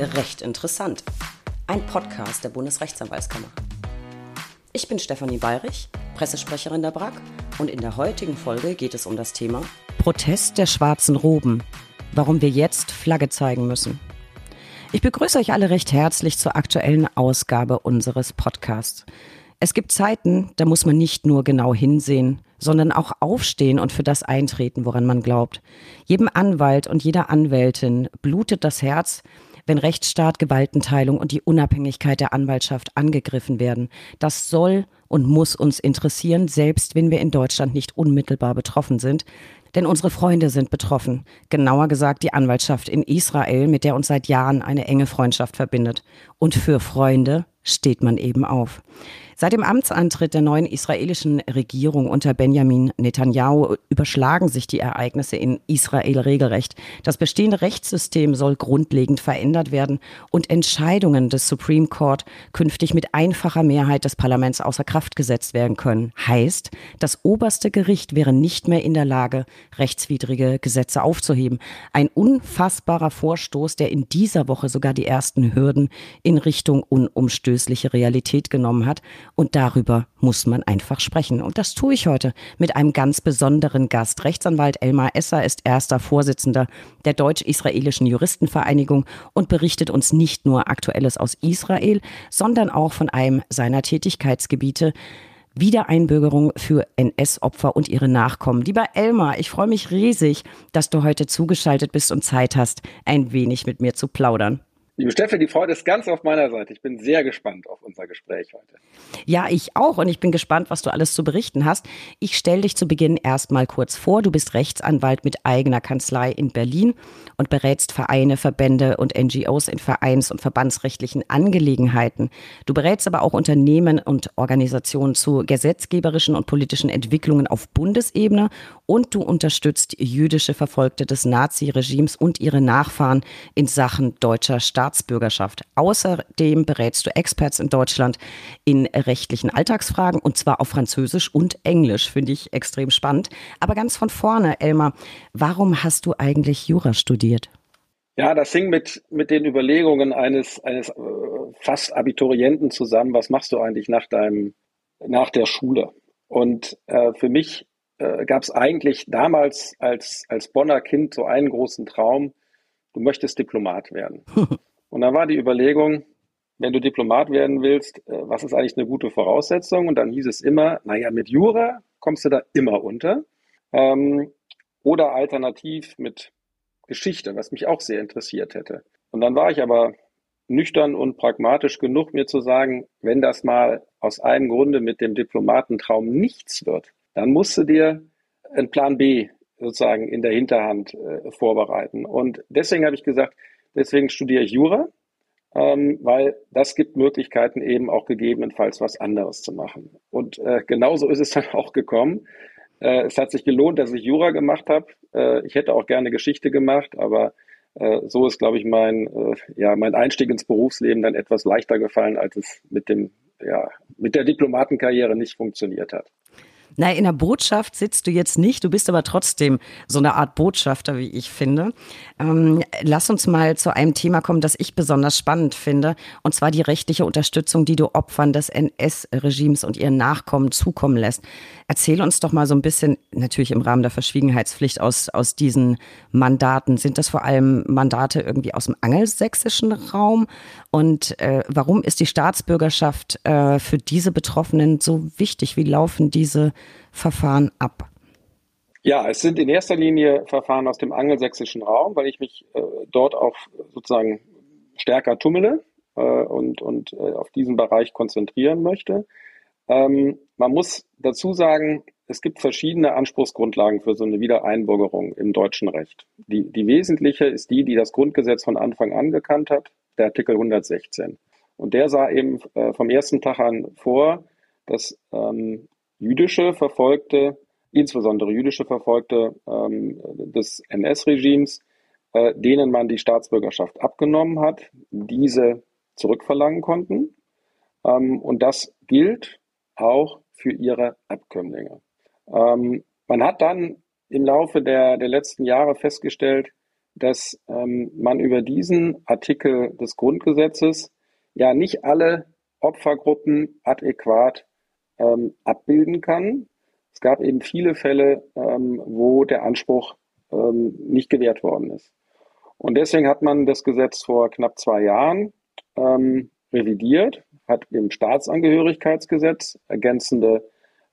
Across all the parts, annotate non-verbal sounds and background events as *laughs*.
Recht interessant. Ein Podcast der Bundesrechtsanwaltskammer. Ich bin Stefanie Bayrich, Pressesprecherin der BRAG und in der heutigen Folge geht es um das Thema Protest der schwarzen Roben. Warum wir jetzt Flagge zeigen müssen. Ich begrüße euch alle recht herzlich zur aktuellen Ausgabe unseres Podcasts. Es gibt Zeiten, da muss man nicht nur genau hinsehen, sondern auch aufstehen und für das eintreten, woran man glaubt. Jedem Anwalt und jeder Anwältin blutet das Herz, wenn Rechtsstaat, Gewaltenteilung und die Unabhängigkeit der Anwaltschaft angegriffen werden. Das soll und muss uns interessieren, selbst wenn wir in Deutschland nicht unmittelbar betroffen sind. Denn unsere Freunde sind betroffen. Genauer gesagt die Anwaltschaft in Israel, mit der uns seit Jahren eine enge Freundschaft verbindet. Und für Freunde steht man eben auf. Seit dem Amtsantritt der neuen israelischen Regierung unter Benjamin Netanyahu überschlagen sich die Ereignisse in Israel regelrecht. Das bestehende Rechtssystem soll grundlegend verändert werden und Entscheidungen des Supreme Court künftig mit einfacher Mehrheit des Parlaments außer Kraft gesetzt werden können. Heißt, das oberste Gericht wäre nicht mehr in der Lage, rechtswidrige Gesetze aufzuheben. Ein unfassbarer Vorstoß, der in dieser Woche sogar die ersten Hürden in Richtung unumstößliche Realität genommen hat und darüber muss man einfach sprechen. Und das tue ich heute mit einem ganz besonderen Gast. Rechtsanwalt Elmar Esser ist erster Vorsitzender der Deutsch-Israelischen Juristenvereinigung und berichtet uns nicht nur Aktuelles aus Israel, sondern auch von einem seiner Tätigkeitsgebiete. Wiedereinbürgerung für NS-Opfer und ihre Nachkommen. Lieber Elmar, ich freue mich riesig, dass du heute zugeschaltet bist und Zeit hast, ein wenig mit mir zu plaudern. Liebe Steffi, die Freude ist ganz auf meiner Seite. Ich bin sehr gespannt auf unser Gespräch heute. Ja, ich auch und ich bin gespannt, was du alles zu berichten hast. Ich stelle dich zu Beginn erstmal kurz vor. Du bist Rechtsanwalt mit eigener Kanzlei in Berlin und berätst Vereine, Verbände und NGOs in vereins- und verbandsrechtlichen Angelegenheiten. Du berätst aber auch Unternehmen und Organisationen zu gesetzgeberischen und politischen Entwicklungen auf Bundesebene und du unterstützt jüdische Verfolgte des Nazi-Regimes und ihre Nachfahren in Sachen deutscher Staat Staatsbürgerschaft. Außerdem berätst du Experts in Deutschland in rechtlichen Alltagsfragen und zwar auf Französisch und Englisch. Finde ich extrem spannend. Aber ganz von vorne, Elmar, warum hast du eigentlich Jura studiert? Ja, das hing mit, mit den Überlegungen eines, eines äh, fast Abiturienten zusammen. Was machst du eigentlich nach deinem, nach der Schule? Und äh, für mich äh, gab es eigentlich damals als, als Bonner Kind so einen großen Traum, du möchtest Diplomat werden. *laughs* Und dann war die Überlegung, wenn du Diplomat werden willst, äh, was ist eigentlich eine gute Voraussetzung? Und dann hieß es immer, naja, mit Jura kommst du da immer unter. Ähm, oder alternativ mit Geschichte, was mich auch sehr interessiert hätte. Und dann war ich aber nüchtern und pragmatisch genug, mir zu sagen, wenn das mal aus einem Grunde mit dem Diplomatentraum nichts wird, dann musst du dir einen Plan B sozusagen in der Hinterhand äh, vorbereiten. Und deswegen habe ich gesagt, Deswegen studiere ich Jura, ähm, weil das gibt Möglichkeiten, eben auch gegebenenfalls was anderes zu machen. Und äh, genauso ist es *laughs* dann auch gekommen. Äh, es hat sich gelohnt, dass ich Jura gemacht habe. Äh, ich hätte auch gerne Geschichte gemacht, aber äh, so ist, glaube ich, mein, äh, ja, mein Einstieg ins Berufsleben dann etwas leichter gefallen, als es mit dem, ja, mit der Diplomatenkarriere nicht funktioniert hat. Na, in der Botschaft sitzt du jetzt nicht, du bist aber trotzdem so eine Art Botschafter, wie ich finde. Ähm, lass uns mal zu einem Thema kommen, das ich besonders spannend finde, und zwar die rechtliche Unterstützung, die du Opfern des NS-Regimes und ihren Nachkommen zukommen lässt. Erzähl uns doch mal so ein bisschen, natürlich im Rahmen der Verschwiegenheitspflicht aus, aus diesen Mandaten. Sind das vor allem Mandate irgendwie aus dem angelsächsischen Raum? Und äh, warum ist die Staatsbürgerschaft äh, für diese Betroffenen so wichtig? Wie laufen diese Verfahren ab? Ja, es sind in erster Linie Verfahren aus dem angelsächsischen Raum, weil ich mich äh, dort auch sozusagen stärker tummele äh, und, und äh, auf diesen Bereich konzentrieren möchte. Ähm, man muss dazu sagen, es gibt verschiedene Anspruchsgrundlagen für so eine Wiedereinbürgerung im deutschen Recht. Die, die wesentliche ist die, die das Grundgesetz von Anfang an gekannt hat, der Artikel 116. Und der sah eben äh, vom ersten Tag an vor, dass ähm, jüdische Verfolgte, insbesondere jüdische Verfolgte ähm, des NS-Regimes, äh, denen man die Staatsbürgerschaft abgenommen hat, diese zurückverlangen konnten. Ähm, und das gilt auch für ihre Abkömmlinge. Ähm, man hat dann im Laufe der, der letzten Jahre festgestellt, dass ähm, man über diesen Artikel des Grundgesetzes ja nicht alle Opfergruppen adäquat ähm, abbilden kann. Es gab eben viele Fälle, ähm, wo der Anspruch ähm, nicht gewährt worden ist. Und deswegen hat man das Gesetz vor knapp zwei Jahren ähm, revidiert, hat im Staatsangehörigkeitsgesetz ergänzende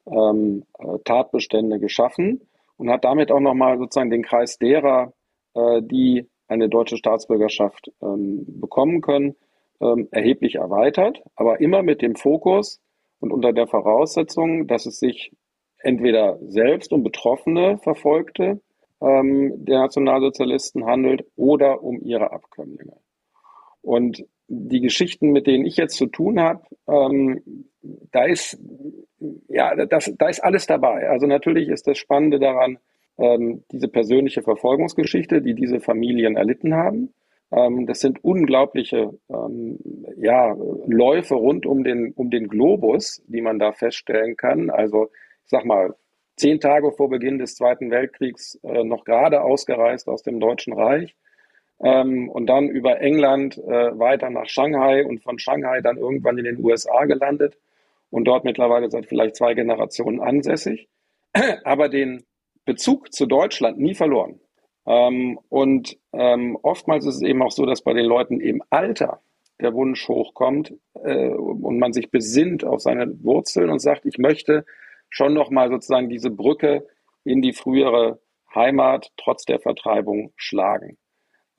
ähm, äh, Tatbestände geschaffen und hat damit auch nochmal sozusagen den Kreis derer, äh, die eine deutsche Staatsbürgerschaft ähm, bekommen können, ähm, erheblich erweitert, aber immer mit dem Fokus und unter der Voraussetzung, dass es sich entweder selbst um Betroffene Verfolgte ähm, der Nationalsozialisten handelt oder um ihre Abkömmlinge. Und die Geschichten, mit denen ich jetzt zu tun habe, ähm, da ist ja, das, da ist alles dabei. Also natürlich ist das Spannende daran, ähm, diese persönliche Verfolgungsgeschichte, die diese Familien erlitten haben. Ähm, das sind unglaubliche ähm, ja, Läufe rund um den, um den Globus, die man da feststellen kann. Also ich sag mal, zehn Tage vor Beginn des Zweiten Weltkriegs äh, noch gerade ausgereist aus dem Deutschen Reich ähm, und dann über England äh, weiter nach Shanghai und von Shanghai dann irgendwann in den USA gelandet und dort mittlerweile seit vielleicht zwei Generationen ansässig, aber den Bezug zu Deutschland nie verloren. Ähm, und ähm, oftmals ist es eben auch so, dass bei den Leuten im Alter der Wunsch hochkommt äh, und man sich besinnt auf seine Wurzeln und sagt, ich möchte schon nochmal sozusagen diese Brücke in die frühere Heimat trotz der Vertreibung schlagen.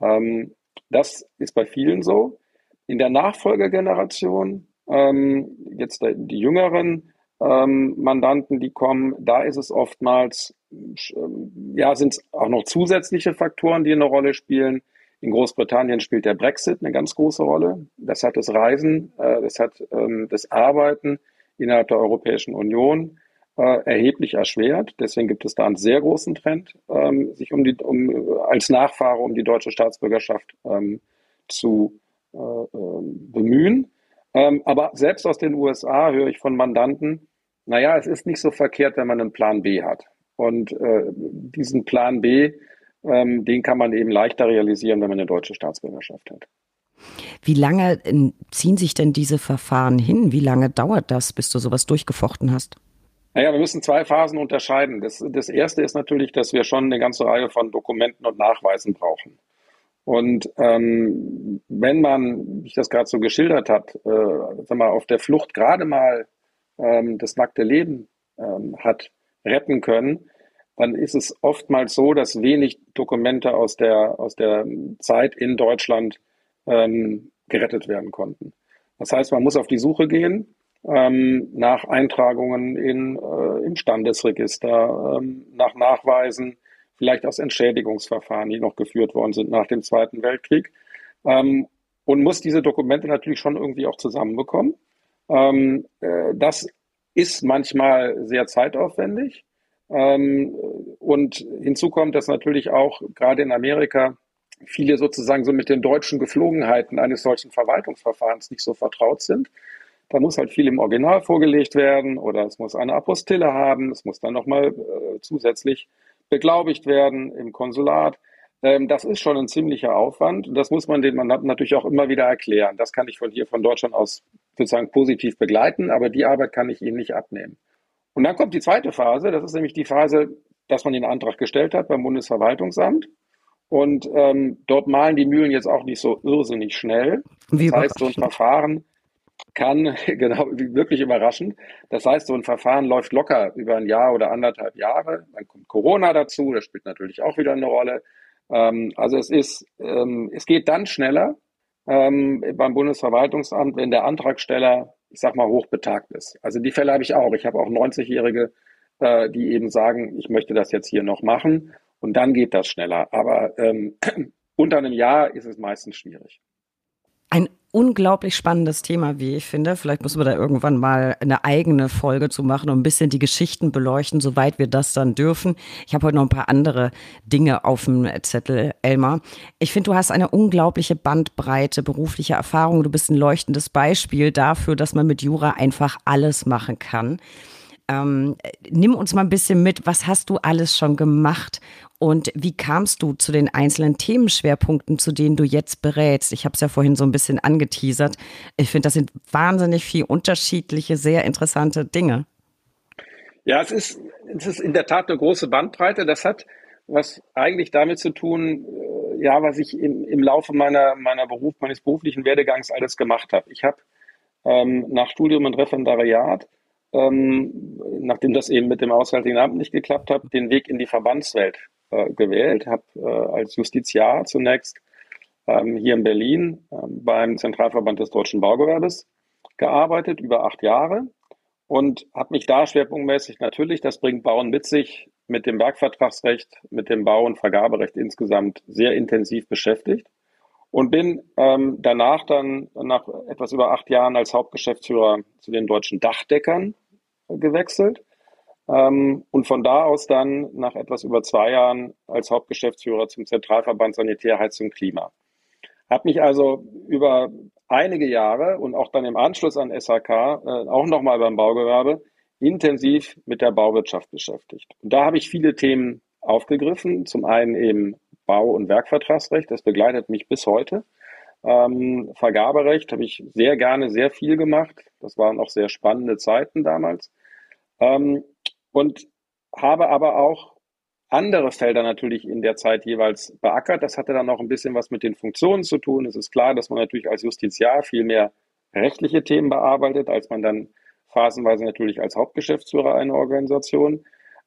Ähm, das ist bei vielen so. In der Nachfolgegeneration, ähm, jetzt die jüngeren ähm, Mandanten, die kommen, da ist es oftmals, ähm, ja, sind es auch noch zusätzliche Faktoren, die eine Rolle spielen. In Großbritannien spielt der Brexit eine ganz große Rolle. Das hat das Reisen, äh, das hat ähm, das Arbeiten innerhalb der Europäischen Union äh, erheblich erschwert. Deswegen gibt es da einen sehr großen Trend, ähm, sich um die, um, als Nachfahre um die deutsche Staatsbürgerschaft ähm, zu äh, äh, bemühen. Ähm, aber selbst aus den USA höre ich von Mandanten, naja, es ist nicht so verkehrt, wenn man einen Plan B hat. Und äh, diesen Plan B, ähm, den kann man eben leichter realisieren, wenn man eine deutsche Staatsbürgerschaft hat. Wie lange äh, ziehen sich denn diese Verfahren hin? Wie lange dauert das, bis du sowas durchgefochten hast? Naja, wir müssen zwei Phasen unterscheiden. Das, das erste ist natürlich, dass wir schon eine ganze Reihe von Dokumenten und Nachweisen brauchen. Und ähm, wenn man, wie ich das gerade so geschildert hat, äh, sag mal, auf der Flucht gerade mal ähm, das nackte Leben ähm, hat retten können, dann ist es oftmals so, dass wenig Dokumente aus der, aus der Zeit in Deutschland ähm, gerettet werden konnten. Das heißt, man muss auf die Suche gehen ähm, nach Eintragungen in, äh, im Standesregister, ähm, nach Nachweisen, vielleicht aus Entschädigungsverfahren, die noch geführt worden sind nach dem Zweiten Weltkrieg. Ähm, und muss diese Dokumente natürlich schon irgendwie auch zusammenbekommen. Ähm, äh, das ist manchmal sehr zeitaufwendig. Ähm, und hinzu kommt, dass natürlich auch gerade in Amerika viele sozusagen so mit den deutschen Geflogenheiten eines solchen Verwaltungsverfahrens nicht so vertraut sind. Da muss halt viel im Original vorgelegt werden oder es muss eine Apostille haben, es muss dann nochmal äh, zusätzlich beglaubigt werden im Konsulat. Ähm, das ist schon ein ziemlicher Aufwand und das muss man den man natürlich auch immer wieder erklären. Das kann ich von hier, von Deutschland aus sozusagen positiv begleiten, aber die Arbeit kann ich Ihnen nicht abnehmen. Und dann kommt die zweite Phase, das ist nämlich die Phase, dass man den Antrag gestellt hat beim Bundesverwaltungsamt. Und ähm, dort malen die Mühlen jetzt auch nicht so irrsinnig schnell. Das heißt, so ein Verfahren kann, *laughs* genau, wirklich überraschend. Das heißt, so ein Verfahren läuft locker über ein Jahr oder anderthalb Jahre. Dann kommt Corona dazu, das spielt natürlich auch wieder eine Rolle. Ähm, also es ist, ähm, es geht dann schneller ähm, beim Bundesverwaltungsamt, wenn der Antragsteller, ich sag mal, hochbetagt ist. Also die Fälle habe ich auch. Ich habe auch 90-Jährige, äh, die eben sagen, ich möchte das jetzt hier noch machen. Und dann geht das schneller. Aber *clears throat* unter einem Jahr ist es meistens schwierig. Ein unglaublich spannendes Thema, wie ich finde. Vielleicht müssen wir da irgendwann mal eine eigene Folge zu machen und ein bisschen die Geschichten beleuchten, soweit wir das dann dürfen. Ich habe heute noch ein paar andere Dinge auf dem Zettel, Elmar. Ich finde, du hast eine unglaubliche Bandbreite beruflicher Erfahrung. Du bist ein leuchtendes Beispiel dafür, dass man mit Jura einfach alles machen kann. Ähm, nimm uns mal ein bisschen mit, was hast du alles schon gemacht und wie kamst du zu den einzelnen Themenschwerpunkten, zu denen du jetzt berätst? Ich habe es ja vorhin so ein bisschen angeteasert. Ich finde, das sind wahnsinnig viel unterschiedliche, sehr interessante Dinge. Ja, es ist, es ist in der Tat eine große Bandbreite. Das hat was eigentlich damit zu tun, äh, ja, was ich im, im Laufe meiner, meiner Beruf, meines beruflichen Werdegangs alles gemacht habe. Ich habe ähm, nach Studium und Referendariat, ähm, nachdem das eben mit dem Auswärtigen Amt nicht geklappt hat, den Weg in die Verbandswelt äh, gewählt, habe äh, als Justiziar zunächst ähm, hier in Berlin äh, beim Zentralverband des deutschen Baugewerbes gearbeitet, über acht Jahre und habe mich da schwerpunktmäßig natürlich, das bringt Bauen mit sich, mit dem Werkvertragsrecht, mit dem Bau- und Vergaberecht insgesamt sehr intensiv beschäftigt und bin ähm, danach dann nach etwas über acht Jahren als Hauptgeschäftsführer zu den deutschen Dachdeckern gewechselt ähm, und von da aus dann nach etwas über zwei Jahren als Hauptgeschäftsführer zum Zentralverband Sanitär, Heizung, Klima. Habe mich also über einige Jahre und auch dann im Anschluss an SHK äh, auch nochmal beim Baugewerbe intensiv mit der Bauwirtschaft beschäftigt. Und da habe ich viele Themen aufgegriffen. Zum einen eben Bau- und Werkvertragsrecht, das begleitet mich bis heute. Ähm, Vergaberecht habe ich sehr gerne sehr viel gemacht. Das waren auch sehr spannende Zeiten damals. Ähm, und habe aber auch andere Felder natürlich in der Zeit jeweils beackert. Das hatte dann auch ein bisschen was mit den Funktionen zu tun. Es ist klar, dass man natürlich als Justiziar viel mehr rechtliche Themen bearbeitet, als man dann phasenweise natürlich als Hauptgeschäftsführer einer Organisation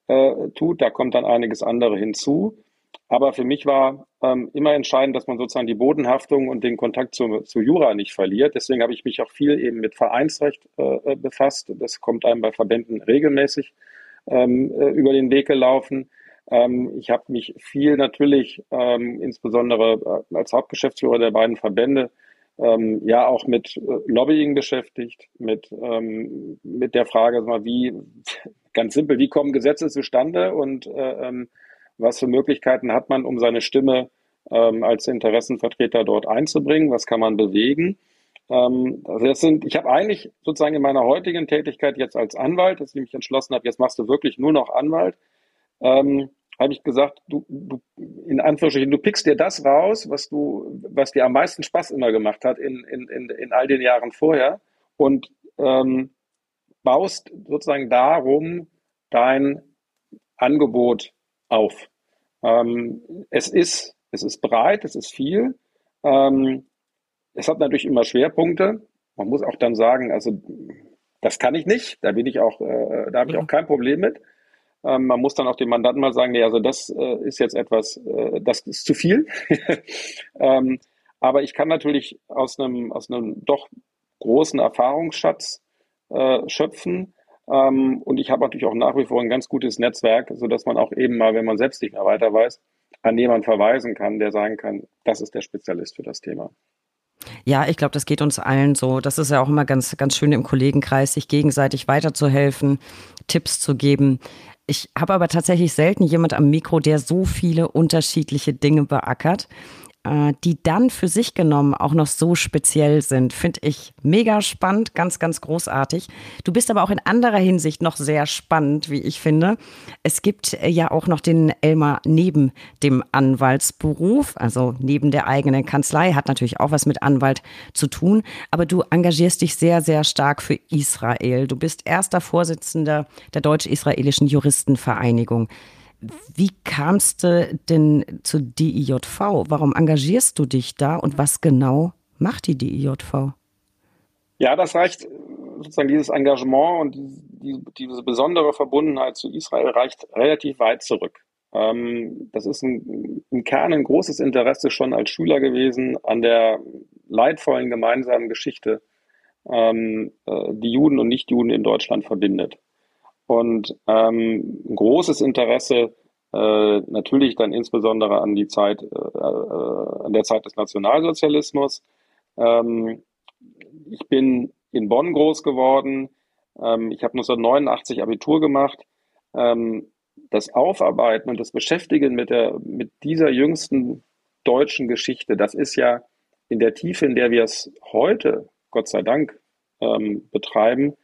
äh, tut. Da kommt dann einiges andere hinzu. Aber für mich war ähm, immer entscheidend, dass man sozusagen die Bodenhaftung und den Kontakt zu, zu Jura nicht verliert. Deswegen habe ich mich auch viel eben mit Vereinsrecht äh, befasst. Das kommt einem bei Verbänden regelmäßig ähm, äh, über den Weg gelaufen. Ähm, ich habe mich viel natürlich, ähm, insbesondere äh, als Hauptgeschäftsführer der beiden Verbände, ähm, ja auch mit äh, Lobbying beschäftigt, mit, ähm, mit der Frage, wie, *laughs* ganz simpel, wie kommen Gesetze zustande und äh, was für Möglichkeiten hat man, um seine Stimme ähm, als Interessenvertreter dort einzubringen, was kann man bewegen. Ähm, also das sind, ich habe eigentlich sozusagen in meiner heutigen Tätigkeit jetzt als Anwalt, dass ich mich entschlossen habe, jetzt machst du wirklich nur noch Anwalt, ähm, habe ich gesagt, du, du, in Anführungsstrichen, du pickst dir das raus, was du, was dir am meisten Spaß immer gemacht hat in, in, in, in all den Jahren vorher und ähm, baust sozusagen darum dein Angebot auf. Ähm, es ist, es ist breit, es ist viel. Ähm, es hat natürlich immer Schwerpunkte. Man muss auch dann sagen, also das kann ich nicht. Da bin ich auch, äh, da habe ich auch mhm. kein Problem mit. Ähm, man muss dann auch dem Mandanten mal sagen, nee, also das äh, ist jetzt etwas, äh, das ist zu viel. *laughs* ähm, aber ich kann natürlich aus einem, aus einem doch großen Erfahrungsschatz äh, schöpfen. Ähm, und ich habe natürlich auch nach wie vor ein ganz gutes Netzwerk, so dass man auch eben mal, wenn man selbst nicht mehr weiter weiß, an jemanden verweisen kann, der sagen kann, das ist der Spezialist für das Thema. Ja, ich glaube, das geht uns allen so. Das ist ja auch immer ganz, ganz schön im Kollegenkreis, sich gegenseitig weiterzuhelfen, Tipps zu geben. Ich habe aber tatsächlich selten jemand am Mikro, der so viele unterschiedliche Dinge beackert. Äh, die dann für sich genommen auch noch so speziell sind, finde ich mega spannend, ganz, ganz großartig. Du bist aber auch in anderer Hinsicht noch sehr spannend, wie ich finde. Es gibt äh, ja auch noch den Elmar neben dem Anwaltsberuf, also neben der eigenen Kanzlei, hat natürlich auch was mit Anwalt zu tun, aber du engagierst dich sehr, sehr stark für Israel. Du bist erster Vorsitzender der Deutsch-Israelischen Juristenvereinigung. Wie kamst du denn zu DIJV? Warum engagierst du dich da und was genau macht die DIJV? Ja, das reicht sozusagen dieses Engagement und die, diese besondere Verbundenheit zu Israel reicht relativ weit zurück. Ähm, das ist ein, im Kern ein großes Interesse schon als Schüler gewesen an der leidvollen gemeinsamen Geschichte, ähm, äh, die Juden und Nichtjuden in Deutschland verbindet und ähm, großes Interesse äh, natürlich dann insbesondere an die Zeit, äh, äh, an der Zeit des Nationalsozialismus. Ähm, ich bin in Bonn groß geworden. Ähm, ich habe 1989 Abitur gemacht. Ähm, das Aufarbeiten und das Beschäftigen mit, der, mit dieser jüngsten deutschen Geschichte, das ist ja in der Tiefe, in der wir es heute, Gott sei Dank, ähm, betreiben,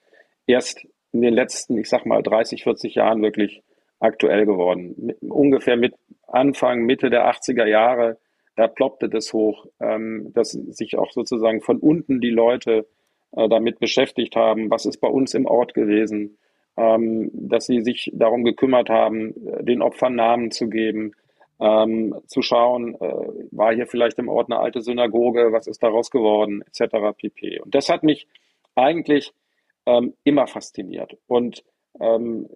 erst in den letzten, ich sag mal, 30, 40 Jahren wirklich aktuell geworden. Mit, ungefähr mit Anfang, Mitte der 80er Jahre, da ploppte das hoch, ähm, dass sich auch sozusagen von unten die Leute äh, damit beschäftigt haben, was ist bei uns im Ort gewesen, ähm, dass sie sich darum gekümmert haben, den Opfern Namen zu geben, ähm, zu schauen, äh, war hier vielleicht im Ort eine alte Synagoge, was ist daraus geworden, etc. pp. Und das hat mich eigentlich ähm, immer fasziniert. Und ähm,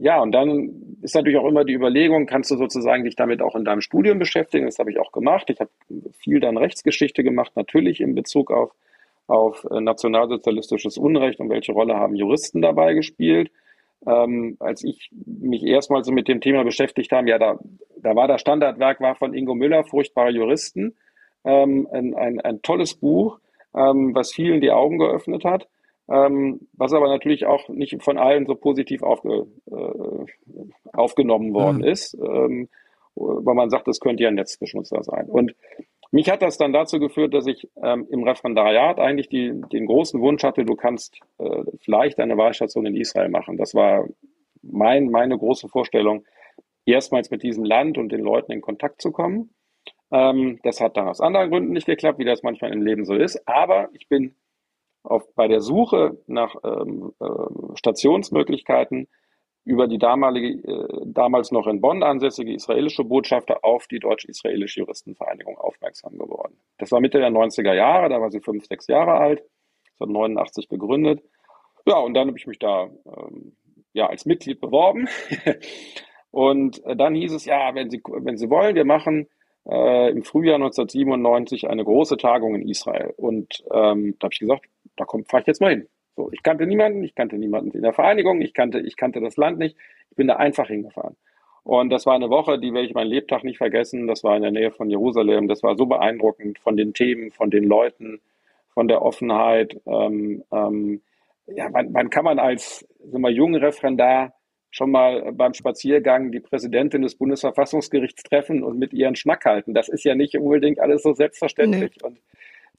ja, und dann ist natürlich auch immer die Überlegung, kannst du sozusagen dich damit auch in deinem Studium beschäftigen? Das habe ich auch gemacht. Ich habe viel dann Rechtsgeschichte gemacht, natürlich in Bezug auf, auf äh, nationalsozialistisches Unrecht und welche Rolle haben Juristen dabei gespielt. Ähm, als ich mich erstmal so mit dem Thema beschäftigt habe, ja, da, da war das Standardwerk war von Ingo Müller, Furchtbare Juristen, ähm, ein, ein, ein tolles Buch, ähm, was vielen die Augen geöffnet hat ähm, was aber natürlich auch nicht von allen so positiv aufge, äh, aufgenommen worden mhm. ist, ähm, weil man sagt, das könnte ja ein Netzbeschmutzer sein. Und mich hat das dann dazu geführt, dass ich ähm, im Referendariat eigentlich die, den großen Wunsch hatte, du kannst äh, vielleicht eine Wahlstation in Israel machen. Das war mein, meine große Vorstellung, erstmals mit diesem Land und den Leuten in Kontakt zu kommen. Ähm, das hat dann aus anderen Gründen nicht geklappt, wie das manchmal im Leben so ist. Aber ich bin auf, bei der Suche nach ähm, äh, Stationsmöglichkeiten über die damalige, äh, damals noch in Bonn ansässige israelische Botschafter auf die Deutsch-Israelische Juristenvereinigung aufmerksam geworden. Das war Mitte der 90er Jahre, da war sie fünf, sechs Jahre alt, 1989 gegründet. Ja, und dann habe ich mich da ähm, ja, als Mitglied beworben. *laughs* und äh, dann hieß es, ja, wenn Sie, wenn Sie wollen, wir machen äh, im Frühjahr 1997 eine große Tagung in Israel. Und ähm, da habe ich gesagt, da fahre ich jetzt mal hin. So, ich kannte niemanden, ich kannte niemanden in der Vereinigung, ich kannte, ich kannte das Land nicht. Ich bin da einfach hingefahren. Und das war eine Woche, die werde ich meinen Lebtag nicht vergessen. Das war in der Nähe von Jerusalem. Das war so beeindruckend von den Themen, von den Leuten, von der Offenheit. Ähm, ähm, ja, wann, wann kann man als sagen junger Referendar schon mal beim Spaziergang die Präsidentin des Bundesverfassungsgerichts treffen und mit ihren Schnack halten? Das ist ja nicht unbedingt alles so selbstverständlich. Nee. Und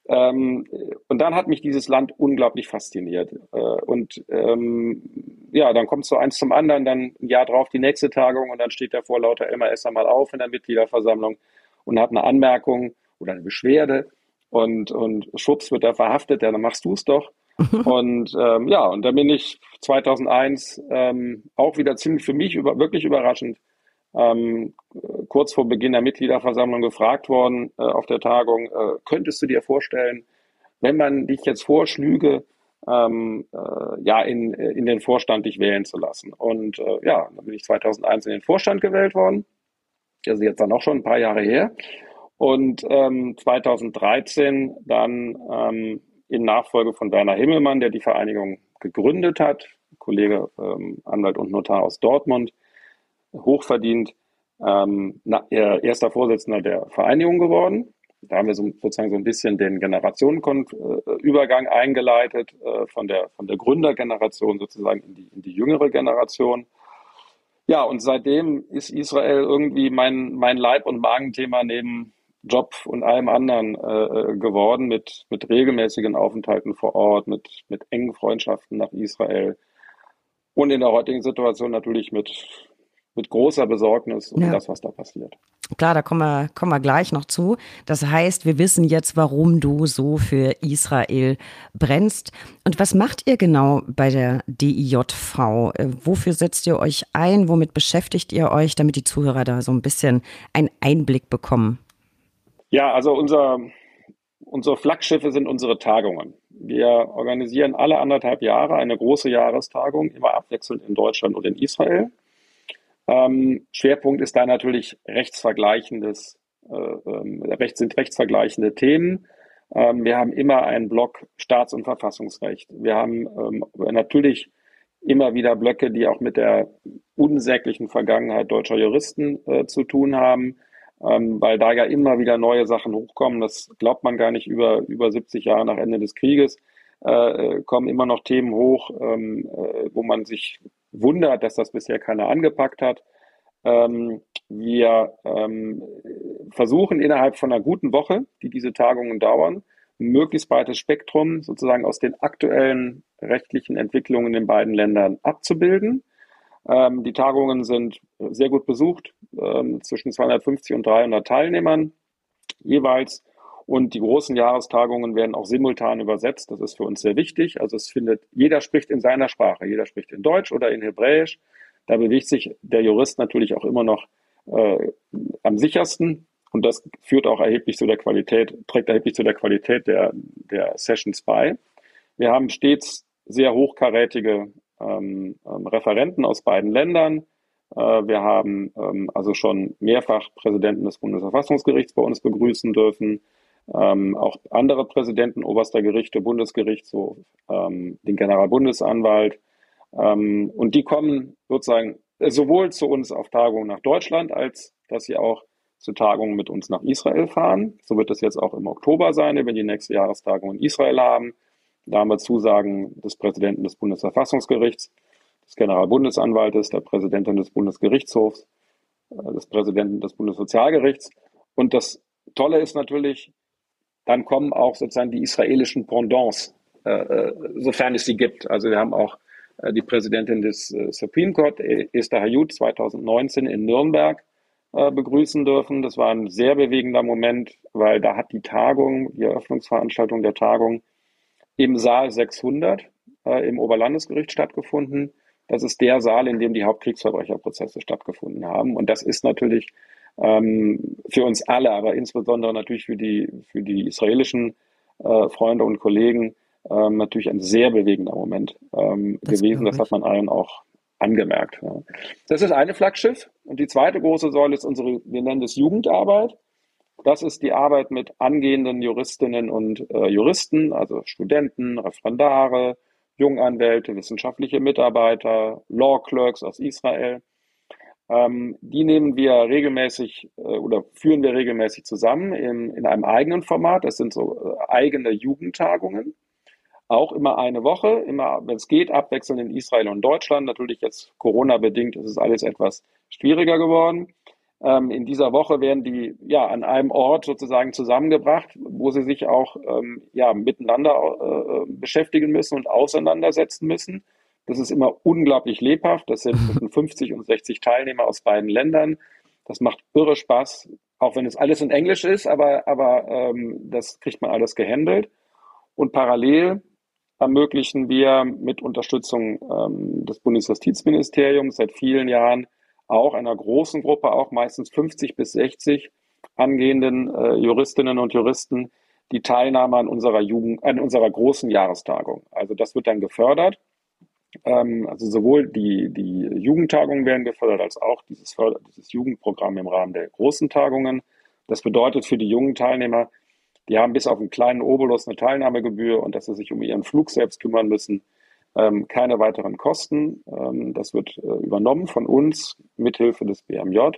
ähm, und dann hat mich dieses Land unglaublich fasziniert. Äh, und ähm, ja, dann kommt so eins zum anderen, dann ein Jahr drauf die nächste Tagung und dann steht der vor lauter Elmar Esser mal auf in der Mitgliederversammlung und hat eine Anmerkung oder eine Beschwerde und, und schwupps wird er verhaftet, ja, dann machst du es doch. *laughs* und ähm, ja, und dann bin ich 2001 ähm, auch wieder ziemlich für mich über, wirklich überraschend ähm, kurz vor Beginn der Mitgliederversammlung gefragt worden äh, auf der Tagung, äh, könntest du dir vorstellen, wenn man dich jetzt vorschlüge, ähm, äh, ja, in, in den Vorstand dich wählen zu lassen. Und äh, ja, dann bin ich 2001 in den Vorstand gewählt worden. Das ist jetzt dann auch schon ein paar Jahre her. Und ähm, 2013 dann ähm, in Nachfolge von Werner Himmelmann, der die Vereinigung gegründet hat, Kollege ähm, Anwalt und Notar aus Dortmund, hochverdient, ähm, na, erster Vorsitzender der Vereinigung geworden. Da haben wir so, sozusagen so ein bisschen den Generationenübergang eingeleitet, äh, von, der, von der Gründergeneration sozusagen in die, in die jüngere Generation. Ja, und seitdem ist Israel irgendwie mein, mein Leib- und Magenthema neben Job und allem anderen äh, äh geworden, mit, mit regelmäßigen Aufenthalten vor Ort, mit, mit engen Freundschaften nach Israel und in der heutigen Situation natürlich mit, mit großer Besorgnis um ja. das, was da passiert. Klar, da kommen wir, kommen wir gleich noch zu. Das heißt, wir wissen jetzt, warum du so für Israel brennst. Und was macht ihr genau bei der DIJV? Äh, wofür setzt ihr euch ein? Womit beschäftigt ihr euch, damit die Zuhörer da so ein bisschen einen Einblick bekommen? Ja, also unser, unsere Flaggschiffe sind unsere Tagungen. Wir organisieren alle anderthalb Jahre eine große Jahrestagung, immer abwechselnd in Deutschland und in Israel. Ähm, Schwerpunkt ist da natürlich rechtsvergleichendes, äh, rechts, sind rechtsvergleichende Themen. Ähm, wir haben immer einen Block Staats- und Verfassungsrecht. Wir haben ähm, natürlich immer wieder Blöcke, die auch mit der unsäglichen Vergangenheit deutscher Juristen äh, zu tun haben, ähm, weil da ja immer wieder neue Sachen hochkommen. Das glaubt man gar nicht über, über 70 Jahre nach Ende des Krieges. Äh, kommen immer noch Themen hoch, ähm, äh, wo man sich wundert, dass das bisher keiner angepackt hat. Ähm, wir ähm, versuchen innerhalb von einer guten Woche, die diese Tagungen dauern, ein möglichst breites Spektrum sozusagen aus den aktuellen rechtlichen Entwicklungen in den beiden Ländern abzubilden. Ähm, die Tagungen sind sehr gut besucht, ähm, zwischen 250 und 300 Teilnehmern jeweils. Und die großen Jahrestagungen werden auch simultan übersetzt. Das ist für uns sehr wichtig. Also es findet, jeder spricht in seiner Sprache. Jeder spricht in Deutsch oder in Hebräisch. Da bewegt sich der Jurist natürlich auch immer noch äh, am sichersten. Und das führt auch erheblich zu der Qualität, trägt erheblich zu der Qualität der, der Sessions bei. Wir haben stets sehr hochkarätige ähm, ähm, Referenten aus beiden Ländern. Äh, wir haben ähm, also schon mehrfach Präsidenten des Bundesverfassungsgerichts bei uns begrüßen dürfen. Ähm, auch andere Präsidenten oberster Gerichte, Bundesgerichtshof, ähm, den Generalbundesanwalt. Ähm, und die kommen sozusagen sowohl zu uns auf Tagungen nach Deutschland, als dass sie auch zu Tagungen mit uns nach Israel fahren. So wird es jetzt auch im Oktober sein, wenn wir die nächste Jahrestagung in Israel haben. Da haben wir Zusagen des Präsidenten des Bundesverfassungsgerichts, des Generalbundesanwaltes, der Präsidentin des Bundesgerichtshofs, äh, des Präsidenten des Bundessozialgerichts. Und das Tolle ist natürlich, dann kommen auch sozusagen die israelischen Pendants, äh, äh sofern es sie gibt. Also wir haben auch die Präsidentin des Supreme Court, Esther Hayut, 2019 in Nürnberg begrüßen dürfen. Das war ein sehr bewegender Moment, weil da hat die Tagung, die Eröffnungsveranstaltung der Tagung im Saal 600 äh, im Oberlandesgericht stattgefunden. Das ist der Saal, in dem die Hauptkriegsverbrecherprozesse stattgefunden haben. Und das ist natürlich ähm, für uns alle, aber insbesondere natürlich für die, für die israelischen äh, Freunde und Kollegen ähm, natürlich ein sehr bewegender Moment ähm, das gewesen. Das hat man allen auch angemerkt. Ja. Das ist eine Flaggschiff. Und die zweite große Säule ist unsere, wir nennen es Jugendarbeit. Das ist die Arbeit mit angehenden Juristinnen und äh, Juristen, also Studenten, Referendare, Junganwälte, wissenschaftliche Mitarbeiter, Law Clerks aus Israel. Ähm, die nehmen wir regelmäßig äh, oder führen wir regelmäßig zusammen in, in einem eigenen Format. Das sind so äh, eigene Jugendtagungen. Auch immer eine Woche, immer, wenn es geht, abwechselnd in Israel und Deutschland. Natürlich jetzt Corona-bedingt ist es alles etwas schwieriger geworden. Ähm, in dieser Woche werden die ja an einem Ort sozusagen zusammengebracht, wo sie sich auch ähm, ja, miteinander äh, beschäftigen müssen und auseinandersetzen müssen. Das ist immer unglaublich lebhaft. Das sind zwischen *laughs* 50 und 60 Teilnehmer aus beiden Ländern. Das macht irre Spaß, auch wenn es alles in Englisch ist, aber, aber ähm, das kriegt man alles gehandelt. Und parallel ermöglichen wir mit Unterstützung ähm, des Bundesjustizministeriums seit vielen Jahren auch einer großen Gruppe, auch meistens 50 bis 60 angehenden äh, Juristinnen und Juristen, die Teilnahme an unserer Jugend, an unserer großen Jahrestagung. Also das wird dann gefördert. Ähm, also sowohl die, die Jugendtagungen werden gefördert, als auch dieses, Förder dieses Jugendprogramm im Rahmen der großen Tagungen. Das bedeutet für die jungen Teilnehmer, die haben bis auf einen kleinen Obolus eine Teilnahmegebühr und dass sie sich um ihren Flug selbst kümmern müssen. Ähm, keine weiteren Kosten. Ähm, das wird äh, übernommen von uns mithilfe des BMJ.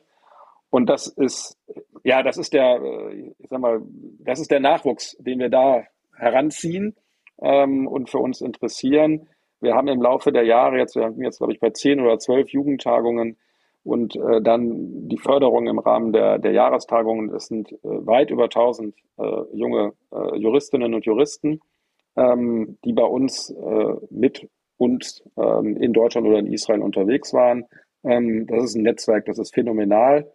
Und das ist, ja, das ist der, äh, ich sag mal, das ist der Nachwuchs, den wir da heranziehen ähm, und für uns interessieren. Wir haben im Laufe der Jahre jetzt, wir haben jetzt, glaube ich, bei zehn oder zwölf Jugendtagungen und äh, dann die Förderung im Rahmen der, der Jahrestagungen. Es sind äh, weit über 1000 äh, junge äh, Juristinnen und Juristen, ähm, die bei uns äh, mit uns ähm, in Deutschland oder in Israel unterwegs waren. Ähm, das ist ein Netzwerk, das ist phänomenal.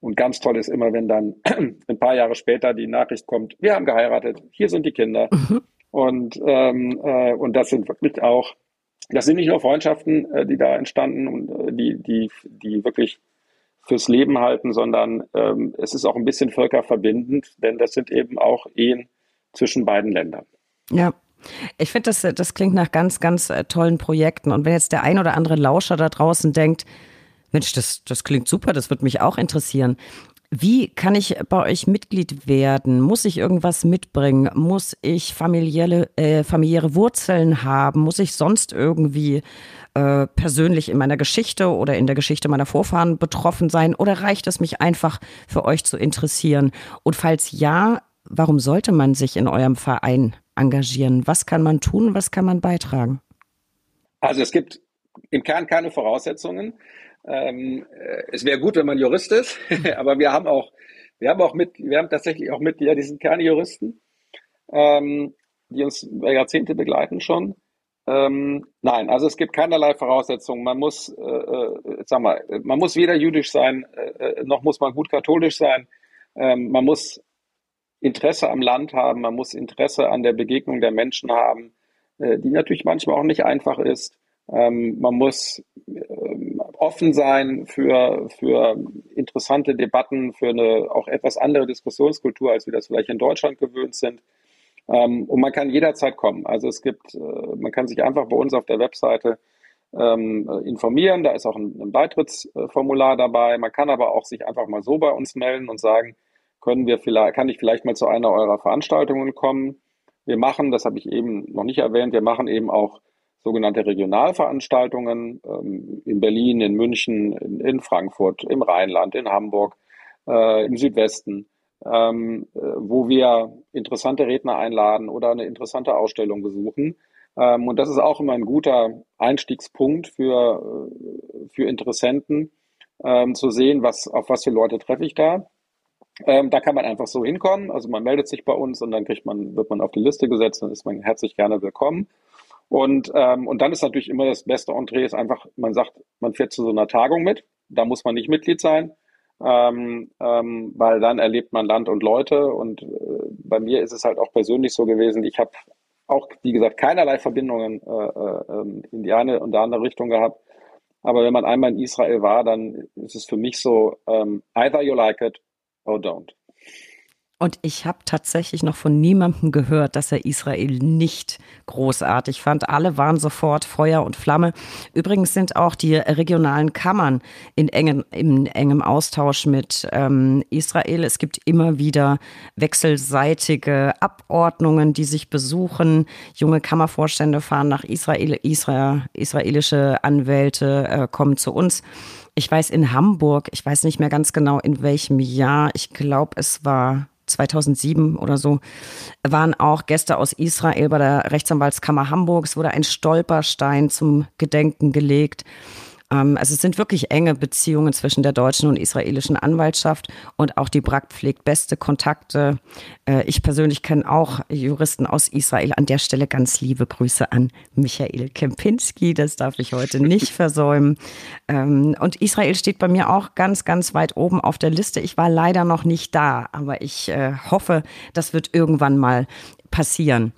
Und ganz toll ist immer, wenn dann *clears throat* ein paar Jahre später die Nachricht kommt, wir haben geheiratet, hier sind die Kinder. Mhm. Und, ähm, äh, und das sind wirklich auch das sind nicht nur Freundschaften, äh, die da entstanden und äh, die, die, die wirklich fürs Leben halten, sondern ähm, es ist auch ein bisschen völkerverbindend, denn das sind eben auch Ehen zwischen beiden Ländern. Ja. Ich finde, das, das klingt nach ganz, ganz äh, tollen Projekten. Und wenn jetzt der ein oder andere Lauscher da draußen denkt, Mensch, das, das klingt super, das würde mich auch interessieren. Wie kann ich bei euch Mitglied werden? Muss ich irgendwas mitbringen? Muss ich familiäre, äh, familiäre Wurzeln haben? Muss ich sonst irgendwie äh, persönlich in meiner Geschichte oder in der Geschichte meiner Vorfahren betroffen sein? Oder reicht es mich einfach für euch zu interessieren? Und falls ja, warum sollte man sich in eurem Verein engagieren? Was kann man tun? Was kann man beitragen? Also es gibt im Kern keine Voraussetzungen. Ähm, äh, es wäre gut, wenn man Jurist ist, *laughs* aber wir haben auch, wir haben auch mit, wir haben tatsächlich auch Mitglieder, die sind keine Juristen. ähm, die uns Jahrzehnte begleiten schon. Ähm, nein, also es gibt keinerlei Voraussetzungen. Man muss, äh, äh, sag mal, man muss weder jüdisch sein, äh, noch muss man gut katholisch sein. Ähm, man muss Interesse am Land haben, man muss Interesse an der Begegnung der Menschen haben, äh, die natürlich manchmal auch nicht einfach ist. Ähm, man muss ähm, offen sein für, für interessante Debatten, für eine auch etwas andere Diskussionskultur, als wir das vielleicht in Deutschland gewöhnt sind. Ähm, und man kann jederzeit kommen. Also es gibt, äh, man kann sich einfach bei uns auf der Webseite informieren. Da ist auch ein, ein Beitrittsformular dabei. Man kann aber auch sich einfach mal so bei uns melden und sagen, können wir vielleicht, kann ich vielleicht mal zu einer eurer Veranstaltungen kommen? Wir machen, das habe ich eben noch nicht erwähnt, wir machen eben auch sogenannte Regionalveranstaltungen ähm, in Berlin, in München, in, in, Frankfurt, im Rheinland, in Hamburg, äh, im Südwesten, ähm, äh, wo wir interessante Redner einladen oder eine interessante Ausstellung besuchen. Ähm, und das ist auch immer ein guter Einstiegspunkt für, äh, für Interessenten, ähm, zu sehen, was, auf was für Leute treffe ich da. Ähm, da kann man einfach so hinkommen. Also man meldet sich bei uns und dann kriegt man, wird man auf die Liste gesetzt, dann ist man herzlich gerne willkommen. Und, ähm, und dann ist natürlich immer das beste Entree ist einfach, man sagt, man fährt zu so einer Tagung mit. Da muss man nicht Mitglied sein, ähm, ähm, weil dann erlebt man Land und Leute. Und äh, bei mir ist es halt auch persönlich so gewesen, ich habe auch, wie gesagt, keinerlei Verbindungen äh, äh, ähm, in die eine und die andere Richtung gehabt. Aber wenn man einmal in Israel war, dann ist es für mich so, ähm, either you like it or don't. Und ich habe tatsächlich noch von niemandem gehört, dass er Israel nicht großartig fand. Alle waren sofort Feuer und Flamme. Übrigens sind auch die regionalen Kammern in engem, in engem Austausch mit ähm, Israel. Es gibt immer wieder wechselseitige Abordnungen, die sich besuchen. Junge Kammervorstände fahren nach Israel. Israel israelische Anwälte äh, kommen zu uns. Ich weiß in Hamburg, ich weiß nicht mehr ganz genau in welchem Jahr, ich glaube es war 2007 oder so, waren auch Gäste aus Israel bei der Rechtsanwaltskammer Hamburg. Es wurde ein Stolperstein zum Gedenken gelegt. Ähm, also es sind wirklich enge Beziehungen zwischen der deutschen und israelischen Anwaltschaft und auch die BRAC pflegt beste Kontakte. Äh, ich persönlich kenne auch Juristen aus Israel. An der Stelle ganz liebe Grüße an Michael Kempinski. Das darf ich heute nicht *laughs* versäumen. Ähm, und Israel steht bei mir auch ganz, ganz weit oben auf der Liste. Ich war leider noch nicht da, aber ich äh, hoffe, das wird irgendwann mal passieren.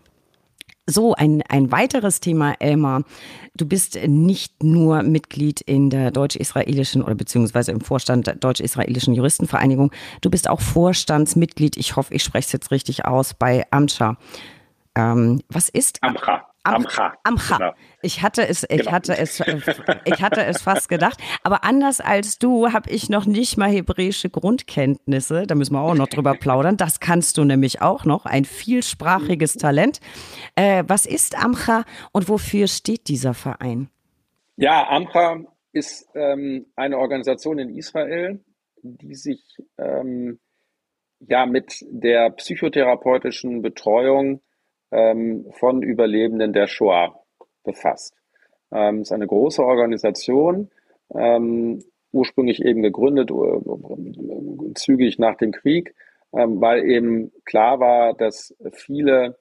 So, ein, ein weiteres Thema, Elmar. Du bist nicht nur Mitglied in der deutsch-israelischen oder beziehungsweise im Vorstand der deutsch-israelischen Juristenvereinigung. Du bist auch Vorstandsmitglied, ich hoffe, ich spreche es jetzt richtig aus, bei Amcha. Ähm, was ist Amcha? Amcha. Amcha. Genau. Ich hatte es, ich genau. hatte es, ich hatte es fast gedacht. Aber anders als du habe ich noch nicht mal hebräische Grundkenntnisse. Da müssen wir auch noch drüber plaudern. Das kannst du nämlich auch noch. Ein vielsprachiges Talent. Äh, was ist Amcha und wofür steht dieser Verein? Ja, Amcha ist ähm, eine Organisation in Israel, die sich ähm, ja mit der psychotherapeutischen Betreuung ähm, von Überlebenden der Shoah befasst. Ähm, ist eine große Organisation, ähm, ursprünglich eben gegründet, äh, zügig nach dem Krieg, ähm, weil eben klar war, dass viele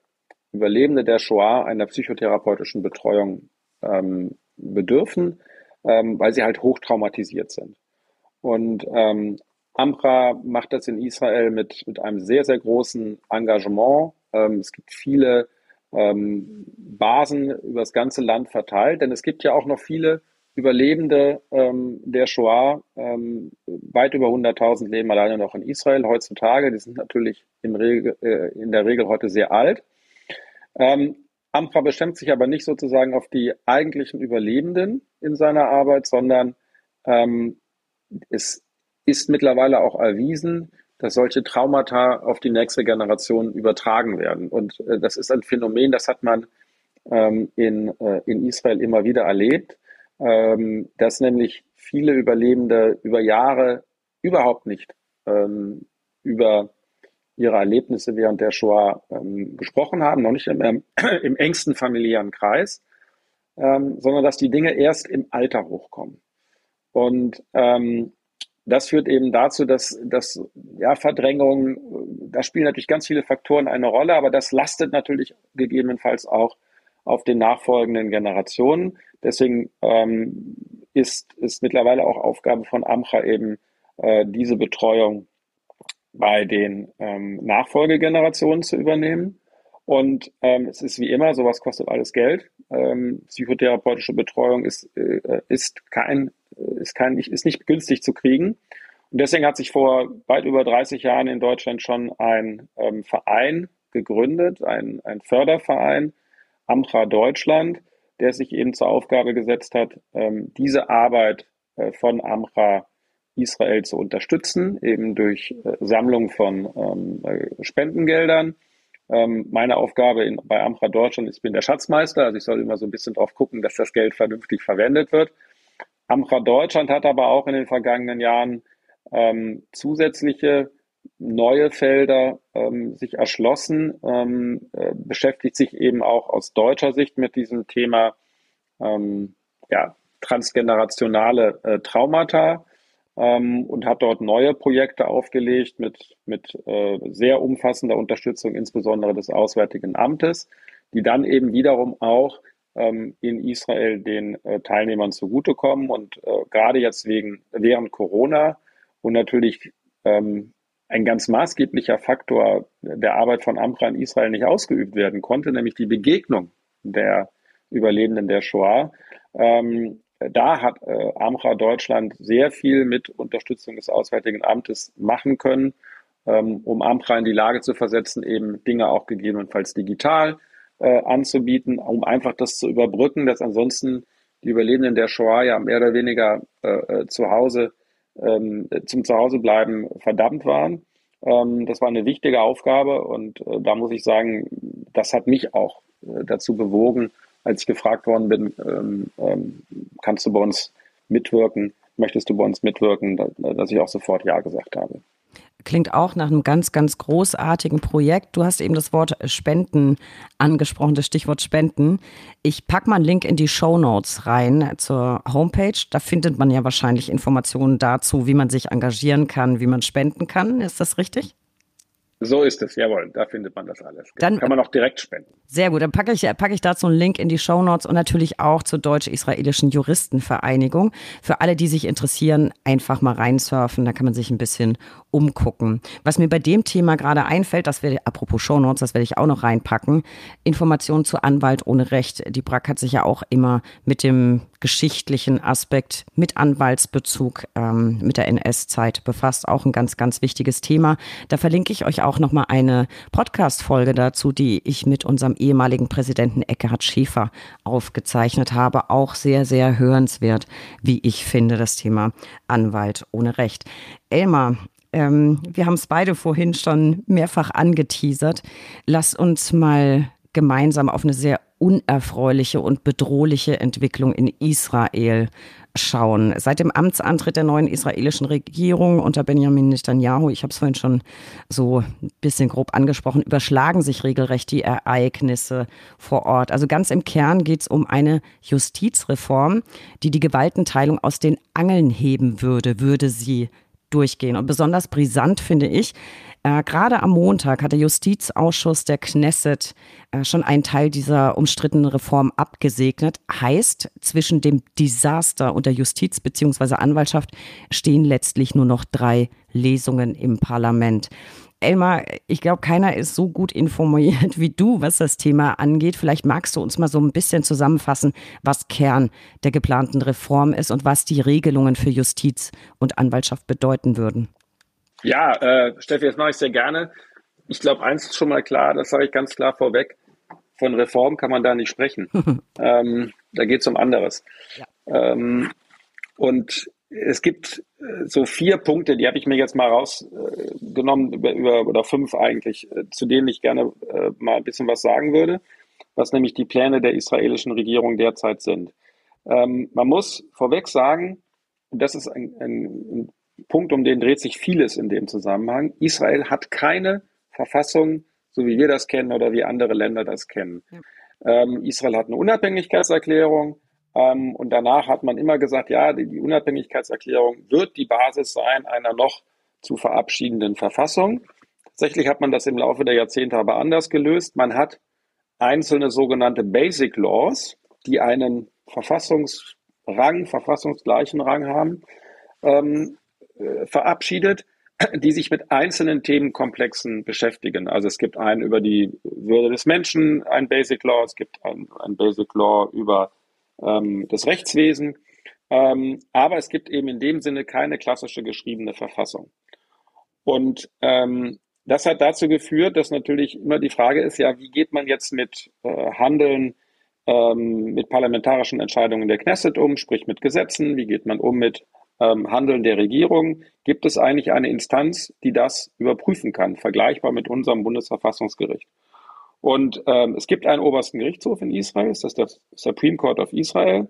Überlebende der Shoah einer psychotherapeutischen Betreuung ähm, bedürfen, ähm, weil sie halt hochtraumatisiert sind. Und ähm, Amra macht das in Israel mit, mit einem sehr, sehr großen Engagement ähm, es gibt viele ähm, Basen über das ganze Land verteilt, denn es gibt ja auch noch viele Überlebende ähm, der Shoah. Ähm, weit über 100.000 leben alleine noch in Israel heutzutage. Die sind natürlich Regel, äh, in der Regel heute sehr alt. Ähm, AMFA bestimmt sich aber nicht sozusagen auf die eigentlichen Überlebenden in seiner Arbeit, sondern ähm, es ist mittlerweile auch erwiesen, dass solche Traumata auf die nächste Generation übertragen werden. Und äh, das ist ein Phänomen, das hat man ähm, in, äh, in Israel immer wieder erlebt, ähm, dass nämlich viele Überlebende über Jahre überhaupt nicht ähm, über ihre Erlebnisse während der Shoah ähm, gesprochen haben, noch nicht im, ähm, *clears throat* im engsten familiären Kreis, ähm, sondern dass die Dinge erst im Alter hochkommen. Und ähm, das führt eben dazu, dass, dass ja, Verdrängung, da spielen natürlich ganz viele Faktoren eine Rolle, aber das lastet natürlich gegebenenfalls auch auf den nachfolgenden Generationen. Deswegen ähm, ist, ist mittlerweile auch Aufgabe von AMCHA eben äh, diese Betreuung bei den ähm, Nachfolgegenerationen zu übernehmen. Und ähm, es ist wie immer, sowas kostet alles Geld. Ähm, psychotherapeutische Betreuung ist, äh, ist, kein, ist, kein, ist nicht günstig zu kriegen. Und deswegen hat sich vor weit über 30 Jahren in Deutschland schon ein ähm, Verein gegründet, ein, ein Förderverein, Amcha Deutschland, der sich eben zur Aufgabe gesetzt hat, ähm, diese Arbeit äh, von Amcha Israel zu unterstützen, eben durch äh, Sammlung von ähm, äh, Spendengeldern. Ähm, meine Aufgabe in, bei Amcha Deutschland ich bin der Schatzmeister, also ich soll immer so ein bisschen drauf gucken, dass das Geld vernünftig verwendet wird. Amcha Deutschland hat aber auch in den vergangenen Jahren ähm, zusätzliche neue Felder ähm, sich erschlossen, ähm, äh, beschäftigt sich eben auch aus deutscher Sicht mit diesem Thema ähm, ja, transgenerationale äh, Traumata ähm, und hat dort neue Projekte aufgelegt mit, mit äh, sehr umfassender Unterstützung, insbesondere des Auswärtigen Amtes, die dann eben wiederum auch ähm, in Israel den äh, Teilnehmern zugutekommen und äh, gerade jetzt wegen während Corona und natürlich ähm, ein ganz maßgeblicher Faktor der Arbeit von Amra in Israel nicht ausgeübt werden konnte, nämlich die Begegnung der Überlebenden der Shoah. Ähm, da hat äh, Amra Deutschland sehr viel mit Unterstützung des Auswärtigen Amtes machen können, ähm, um Amra in die Lage zu versetzen, eben Dinge auch gegebenenfalls digital äh, anzubieten, um einfach das zu überbrücken, dass ansonsten die Überlebenden der Shoah ja mehr oder weniger äh, äh zu Hause ähm, zum Zuhausebleiben verdammt waren. Ähm, das war eine wichtige Aufgabe und äh, da muss ich sagen, das hat mich auch äh, dazu bewogen, als ich gefragt worden bin, ähm, ähm kannst du bei uns mitwirken, möchtest du bei uns mitwirken, dass ich auch sofort Ja gesagt habe. Klingt auch nach einem ganz, ganz großartigen Projekt. Du hast eben das Wort Spenden angesprochen, das Stichwort Spenden. Ich packe mal einen Link in die Show Notes rein zur Homepage. Da findet man ja wahrscheinlich Informationen dazu, wie man sich engagieren kann, wie man spenden kann. Ist das richtig? So ist es, jawohl, da findet man das alles. Dann kann man auch direkt spenden. Sehr gut, dann packe ich, packe ich dazu einen Link in die Show Notes und natürlich auch zur Deutsch-Israelischen Juristenvereinigung. Für alle, die sich interessieren, einfach mal reinsurfen, da kann man sich ein bisschen umgucken. Was mir bei dem Thema gerade einfällt, das werde, apropos Show Notes, das werde ich auch noch reinpacken, Informationen zu Anwalt ohne Recht. Die Brack hat sich ja auch immer mit dem geschichtlichen Aspekt, mit Anwaltsbezug, ähm, mit der NS-Zeit befasst. Auch ein ganz, ganz wichtiges Thema. Da verlinke ich euch auch nochmal eine Podcast-Folge dazu, die ich mit unserem ehemaligen Präsidenten Eckhard Schäfer aufgezeichnet habe. Auch sehr, sehr hörenswert, wie ich finde, das Thema Anwalt ohne Recht. Elmar, ähm, wir haben es beide vorhin schon mehrfach angeteasert. Lass uns mal gemeinsam auf eine sehr unerfreuliche und bedrohliche Entwicklung in Israel schauen. Seit dem Amtsantritt der neuen israelischen Regierung unter Benjamin Netanyahu, ich habe es vorhin schon so ein bisschen grob angesprochen, überschlagen sich regelrecht die Ereignisse vor Ort. Also ganz im Kern geht es um eine Justizreform, die die Gewaltenteilung aus den Angeln heben würde, würde sie durchgehen. Und besonders brisant finde ich, äh, gerade am Montag hat der Justizausschuss der Knesset äh, schon einen Teil dieser umstrittenen Reform abgesegnet. Heißt, zwischen dem Desaster und der Justiz bzw. Anwaltschaft stehen letztlich nur noch drei Lesungen im Parlament. Elmar, ich glaube, keiner ist so gut informiert wie du, was das Thema angeht. Vielleicht magst du uns mal so ein bisschen zusammenfassen, was Kern der geplanten Reform ist und was die Regelungen für Justiz und Anwaltschaft bedeuten würden. Ja, äh, Steffi, das mache ich sehr gerne. Ich glaube, eins ist schon mal klar, das sage ich ganz klar vorweg. Von Reform kann man da nicht sprechen. *laughs* ähm, da geht es um anderes. Ja. Ähm, und es gibt äh, so vier Punkte, die habe ich mir jetzt mal rausgenommen, über, über, oder fünf eigentlich, äh, zu denen ich gerne äh, mal ein bisschen was sagen würde, was nämlich die Pläne der israelischen Regierung derzeit sind. Ähm, man muss vorweg sagen, und das ist ein, ein Punkt, um den dreht sich vieles in dem Zusammenhang, Israel hat keine Verfassung, so wie wir das kennen oder wie andere Länder das kennen. Ja. Ähm, Israel hat eine Unabhängigkeitserklärung, Ähm, und danach hat man immer gesagt, ja, die, die Unabhängigkeitserklärung wird die Basis sein einer noch zu verabschiedenden Verfassung. Tatsächlich hat man das im Laufe der Jahrzehnte aber anders gelöst. Man hat einzelne sogenannte Basic Laws, die einen Verfassungsrang, verfassungsgleichen Rang haben, ähm, äh, verabschiedet, die sich mit einzelnen Themenkomplexen beschäftigen. Also es gibt einen über die Würde des Menschen, ein Basic Law, es gibt ein, ein Basic Law über ähm, das Rechtswesen, ähm, aber es gibt eben in dem Sinne keine klassische geschriebene Verfassung. Und ähm, das hat dazu geführt, dass natürlich immer die Frage ist, ja, wie geht man jetzt mit äh, Handeln ähm, mit parlamentarischen Entscheidungen der Knesset um, sprich mit Gesetzen, wie geht man um mit ähm, Handeln der Regierung? Gibt es eigentlich eine Instanz, die das überprüfen kann, vergleichbar mit unserem Bundesverfassungsgericht? Und ähm, es gibt einen obersten Gerichtshof in Israel, das ist der Supreme Court of Israel,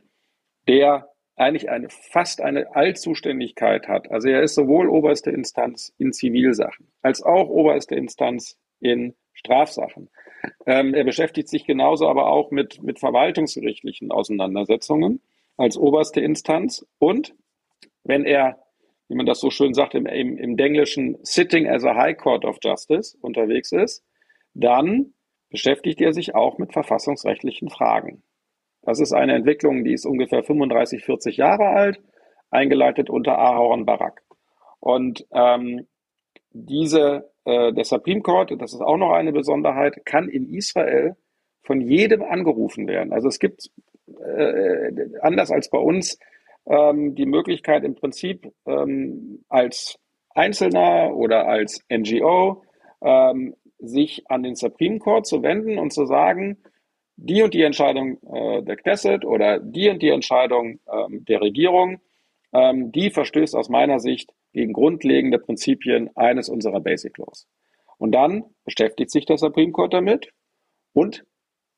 der eigentlich eine, fast eine Allzuständigkeit hat. Also er ist sowohl oberste Instanz in Zivilsachen als auch oberste Instanz in Strafsachen. Ähm, er beschäftigt sich genauso aber auch mit, mit verwaltungsgerichtlichen Auseinandersetzungen als oberste Instanz. Und wenn er, wie man das so schön sagt, im, im, im Denglischen Sitting as a High Court of Justice unterwegs ist, dann beschäftigt er sich auch mit verfassungsrechtlichen Fragen. Das ist eine Entwicklung, die ist ungefähr 35, 40 Jahre alt, eingeleitet unter Aaron Barak. Und ähm, diese, äh, der Supreme Court, das ist auch noch eine Besonderheit, kann in Israel von jedem angerufen werden. Also es gibt, äh, anders als bei uns, ähm, die Möglichkeit im Prinzip ähm, als Einzelner oder als NGO ähm, sich an den Supreme Court zu wenden und zu sagen, die und die Entscheidung äh, der Knesset oder die und die Entscheidung ähm, der Regierung, ähm, die verstößt aus meiner Sicht gegen grundlegende Prinzipien eines unserer Basic Laws. Und dann beschäftigt sich der Supreme Court damit und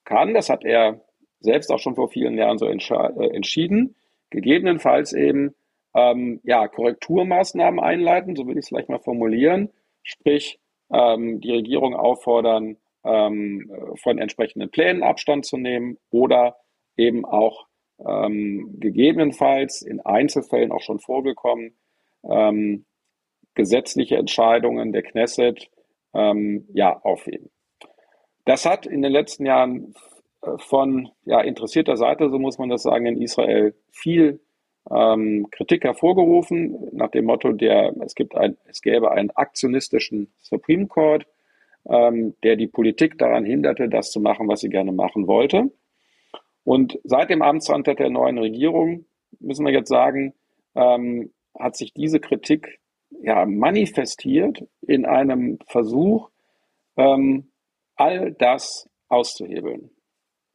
kann, das hat er selbst auch schon vor vielen Jahren so äh, entschieden, gegebenenfalls eben ähm, ja, Korrekturmaßnahmen einleiten, so will ich es vielleicht mal formulieren, sprich ähm, die Regierung auffordern, ähm, von entsprechenden Plänen Abstand zu nehmen oder eben auch ähm, gegebenenfalls in Einzelfällen auch schon vorgekommen, ähm, gesetzliche Entscheidungen der Knesset ähm, ja, aufheben. Das hat in den letzten Jahren von ja, interessierter Seite, so muss man das sagen, in Israel viel ähm, Kritik hervorgerufen, nach dem Motto, der, es, gibt ein, es gäbe einen aktionistischen Supreme Court, ähm, der die Politik daran hinderte, das zu machen, was sie gerne machen wollte. Und seit dem Amtsantritt der neuen Regierung, müssen wir jetzt sagen, ähm, hat sich diese Kritik ja manifestiert in einem Versuch, ähm, all das auszuhebeln.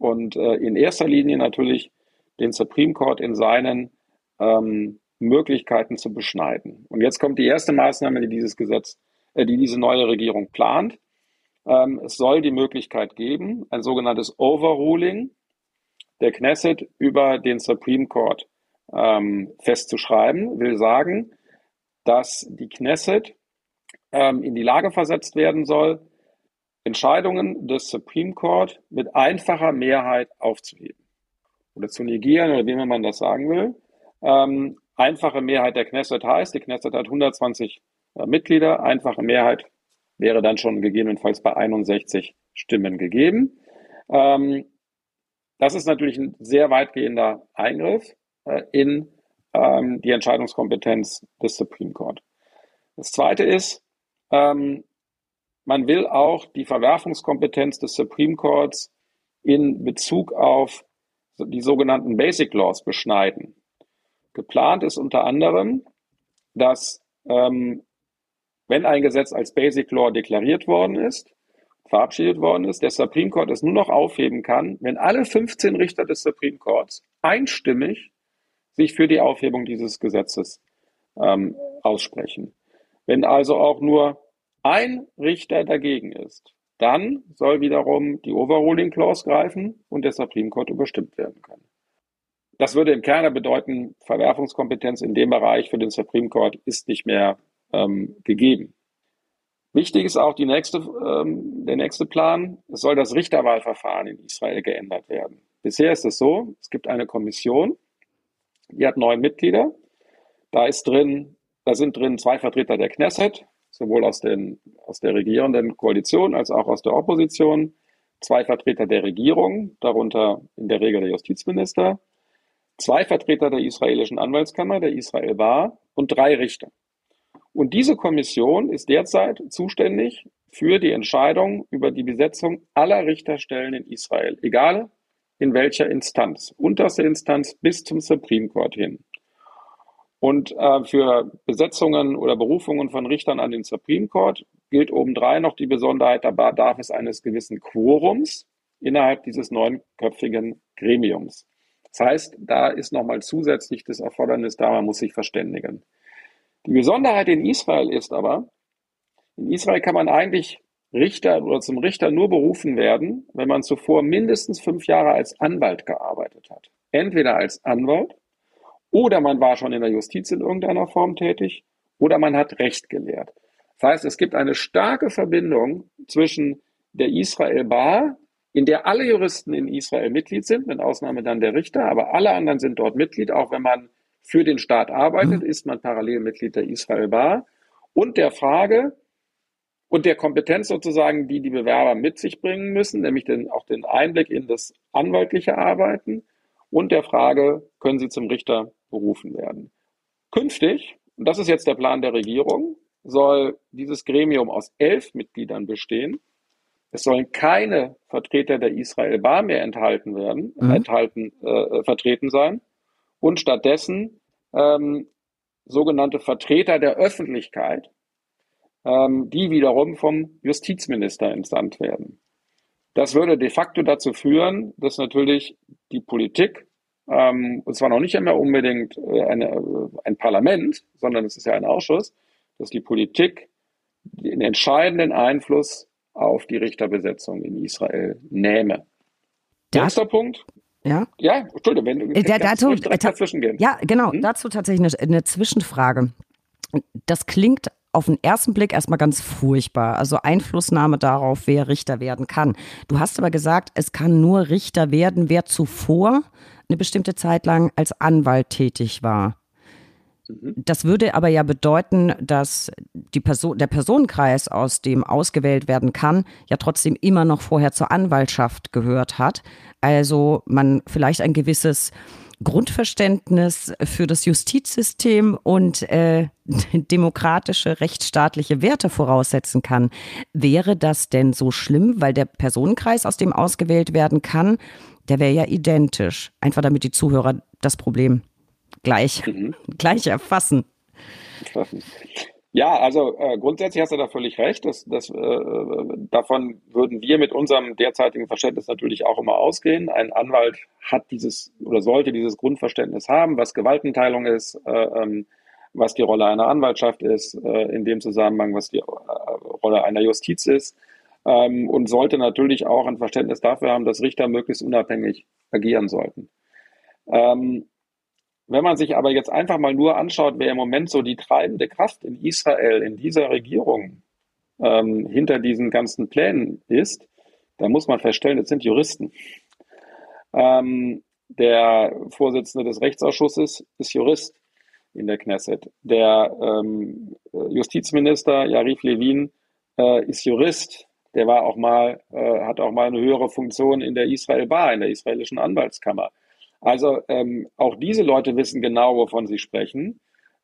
Und äh, in erster Linie natürlich den Supreme Court in seinen ähm, Möglichkeiten zu beschneiden. Und jetzt kommt die erste Maßnahme, die dieses Gesetz, äh, die diese neue Regierung plant. Ähm, es soll die Möglichkeit geben, ein sogenanntes Overruling der Knesset über den Supreme Court ähm, festzuschreiben, will sagen, dass die Knesset ähm, in die Lage versetzt werden soll, Entscheidungen des Supreme Court mit einfacher Mehrheit aufzuheben oder zu negieren oder wie man das sagen will. Ähm, einfache Mehrheit der Knesset heißt, die Knesset hat 120 äh, Mitglieder, einfache Mehrheit wäre dann schon gegebenenfalls bei 61 Stimmen gegeben. Ähm, das ist natürlich ein sehr weitgehender Eingriff äh, in ähm, die Entscheidungskompetenz des Supreme Court. Das Zweite ist, ähm, man will auch die Verwerfungskompetenz des Supreme Courts in Bezug auf die sogenannten Basic Laws beschneiden. Geplant ist unter anderem, dass ähm, wenn ein Gesetz als Basic Law deklariert worden ist, verabschiedet worden ist, der Supreme Court es nur noch aufheben kann, wenn alle 15 Richter des Supreme Courts einstimmig sich für die Aufhebung dieses Gesetzes ähm, aussprechen. Wenn also auch nur ein Richter dagegen ist, dann soll wiederum die Overruling Clause greifen und der Supreme Court überstimmt werden können. Das würde im Kerne bedeuten, Verwerfungskompetenz in dem Bereich für den Supreme Court ist nicht mehr ähm, gegeben. Wichtig ist auch die nächste, ähm, der nächste Plan. Es soll das Richterwahlverfahren in Israel geändert werden. Bisher ist es so, es gibt eine Kommission, die hat neun Mitglieder. Da ist drin, da sind drin zwei Vertreter der Knesset, sowohl aus, den, aus der regierenden Koalition als auch aus der Opposition, zwei Vertreter der Regierung, darunter in der Regel der Justizminister, zwei Vertreter der israelischen Anwaltskammer, der Israel war, und drei Richter. Und diese Kommission ist derzeit zuständig für die Entscheidung über die Besetzung aller Richterstellen in Israel, egal in welcher Instanz, unterste Instanz bis zum Supreme Court hin. Und äh, für Besetzungen oder Berufungen von Richtern an den Supreme Court gilt obendrein noch die Besonderheit, da bedarf es eines gewissen Quorums innerhalb dieses neunköpfigen Gremiums. Das heißt, da ist nochmal zusätzlich das Erfordernis da, man muss sich verständigen. Die Besonderheit in Israel ist aber, in Israel kann man eigentlich Richter oder zum Richter nur berufen werden, wenn man zuvor mindestens fünf Jahre als Anwalt gearbeitet hat. Entweder als Anwalt oder man war schon in der Justiz in irgendeiner Form tätig oder man hat Recht gelehrt. Das heißt, es gibt eine starke Verbindung zwischen der Israel Bar, in der alle Juristen in Israel Mitglied sind, mit Ausnahme dann der Richter, aber alle anderen sind dort Mitglied, auch wenn man für den Staat arbeitet, mhm. ist man parallel Mitglied der Israel Bar und der Frage, und der Kompetenz sozusagen, die die Bewerber mit sich bringen müssen, nämlich den, auch den Einblick in das anwaltliche Arbeiten und der Frage, können sie zum Richter berufen werden. Künftig, und das ist jetzt der Plan der Regierung, soll dieses Gremium aus elf Mitgliedern bestehen. Es sollen keine Vertreter der Israel Bar mehr enthalten werden, mhm. enthalten, äh, vertreten sein und stattdessen ähm, sogenannte Vertreter der Öffentlichkeit, ähm, die wiederum vom Justizminister entsandt werden. Das würde de facto dazu führen, dass natürlich die Politik, ähm, und zwar noch nicht einmal unbedingt äh, eine, äh, ein Parlament, sondern es ist ja ein Ausschuss, dass die Politik den entscheidenden Einfluss auf die Richterbesetzung in Israel nähme. Das, Nächster Punkt. Ja, ja Entschuldigung, wenn du äh, dazu, dazwischen gehen. Ja, genau, hm? dazu tatsächlich eine, eine Zwischenfrage. Das klingt auf den ersten Blick erstmal ganz furchtbar. Also Einflussnahme darauf, wer Richter werden kann. Du hast aber gesagt, es kann nur Richter werden, wer zuvor eine bestimmte Zeit lang als Anwalt tätig war. Mhm. Das würde aber ja bedeuten, dass die Person, der Personenkreis, aus dem ausgewählt werden kann, ja trotzdem immer noch vorher zur Anwaltschaft gehört hat. Also man vielleicht ein gewisses Grundverständnis für das Justizsystem und äh, *laughs* demokratische, rechtsstaatliche Werte voraussetzen kann. Wäre das denn so schlimm, weil der Personenkreis, aus dem ausgewählt werden kann, der wäre ja identisch. Einfach damit die Zuhörer das Problem gleich, mhm. *laughs* gleich erfassen. Ja, also äh, grundsätzlich hast du da völlig recht. Das, das, äh, davon würden wir mit unserem derzeitigen Verständnis natürlich auch immer ausgehen. Ein Anwalt hat dieses oder sollte dieses Grundverständnis haben, was Gewaltenteilung ist, äh, ähm, was die Rolle einer Anwaltschaft ist, äh, in dem Zusammenhang, was die äh, Rolle einer Justiz ist. Ähm, und sollte natürlich auch ein Verständnis dafür haben, dass Richter möglichst unabhängig agieren sollten. Ähm, wenn man sich aber jetzt einfach mal nur anschaut, wer im Moment so die treibende Kraft in Israel, in dieser Regierung ähm, hinter diesen ganzen Plänen ist, dann muss man feststellen, es sind Juristen. Ähm, der Vorsitzende des Rechtsausschusses ist Jurist in der Knesset. Der ähm, Justizminister Yarif Levin äh, ist Jurist. Der war auch mal, äh, hat auch mal eine höhere Funktion in der Israel Bar, in der israelischen Anwaltskammer. Also ähm, auch diese Leute wissen genau, wovon sie sprechen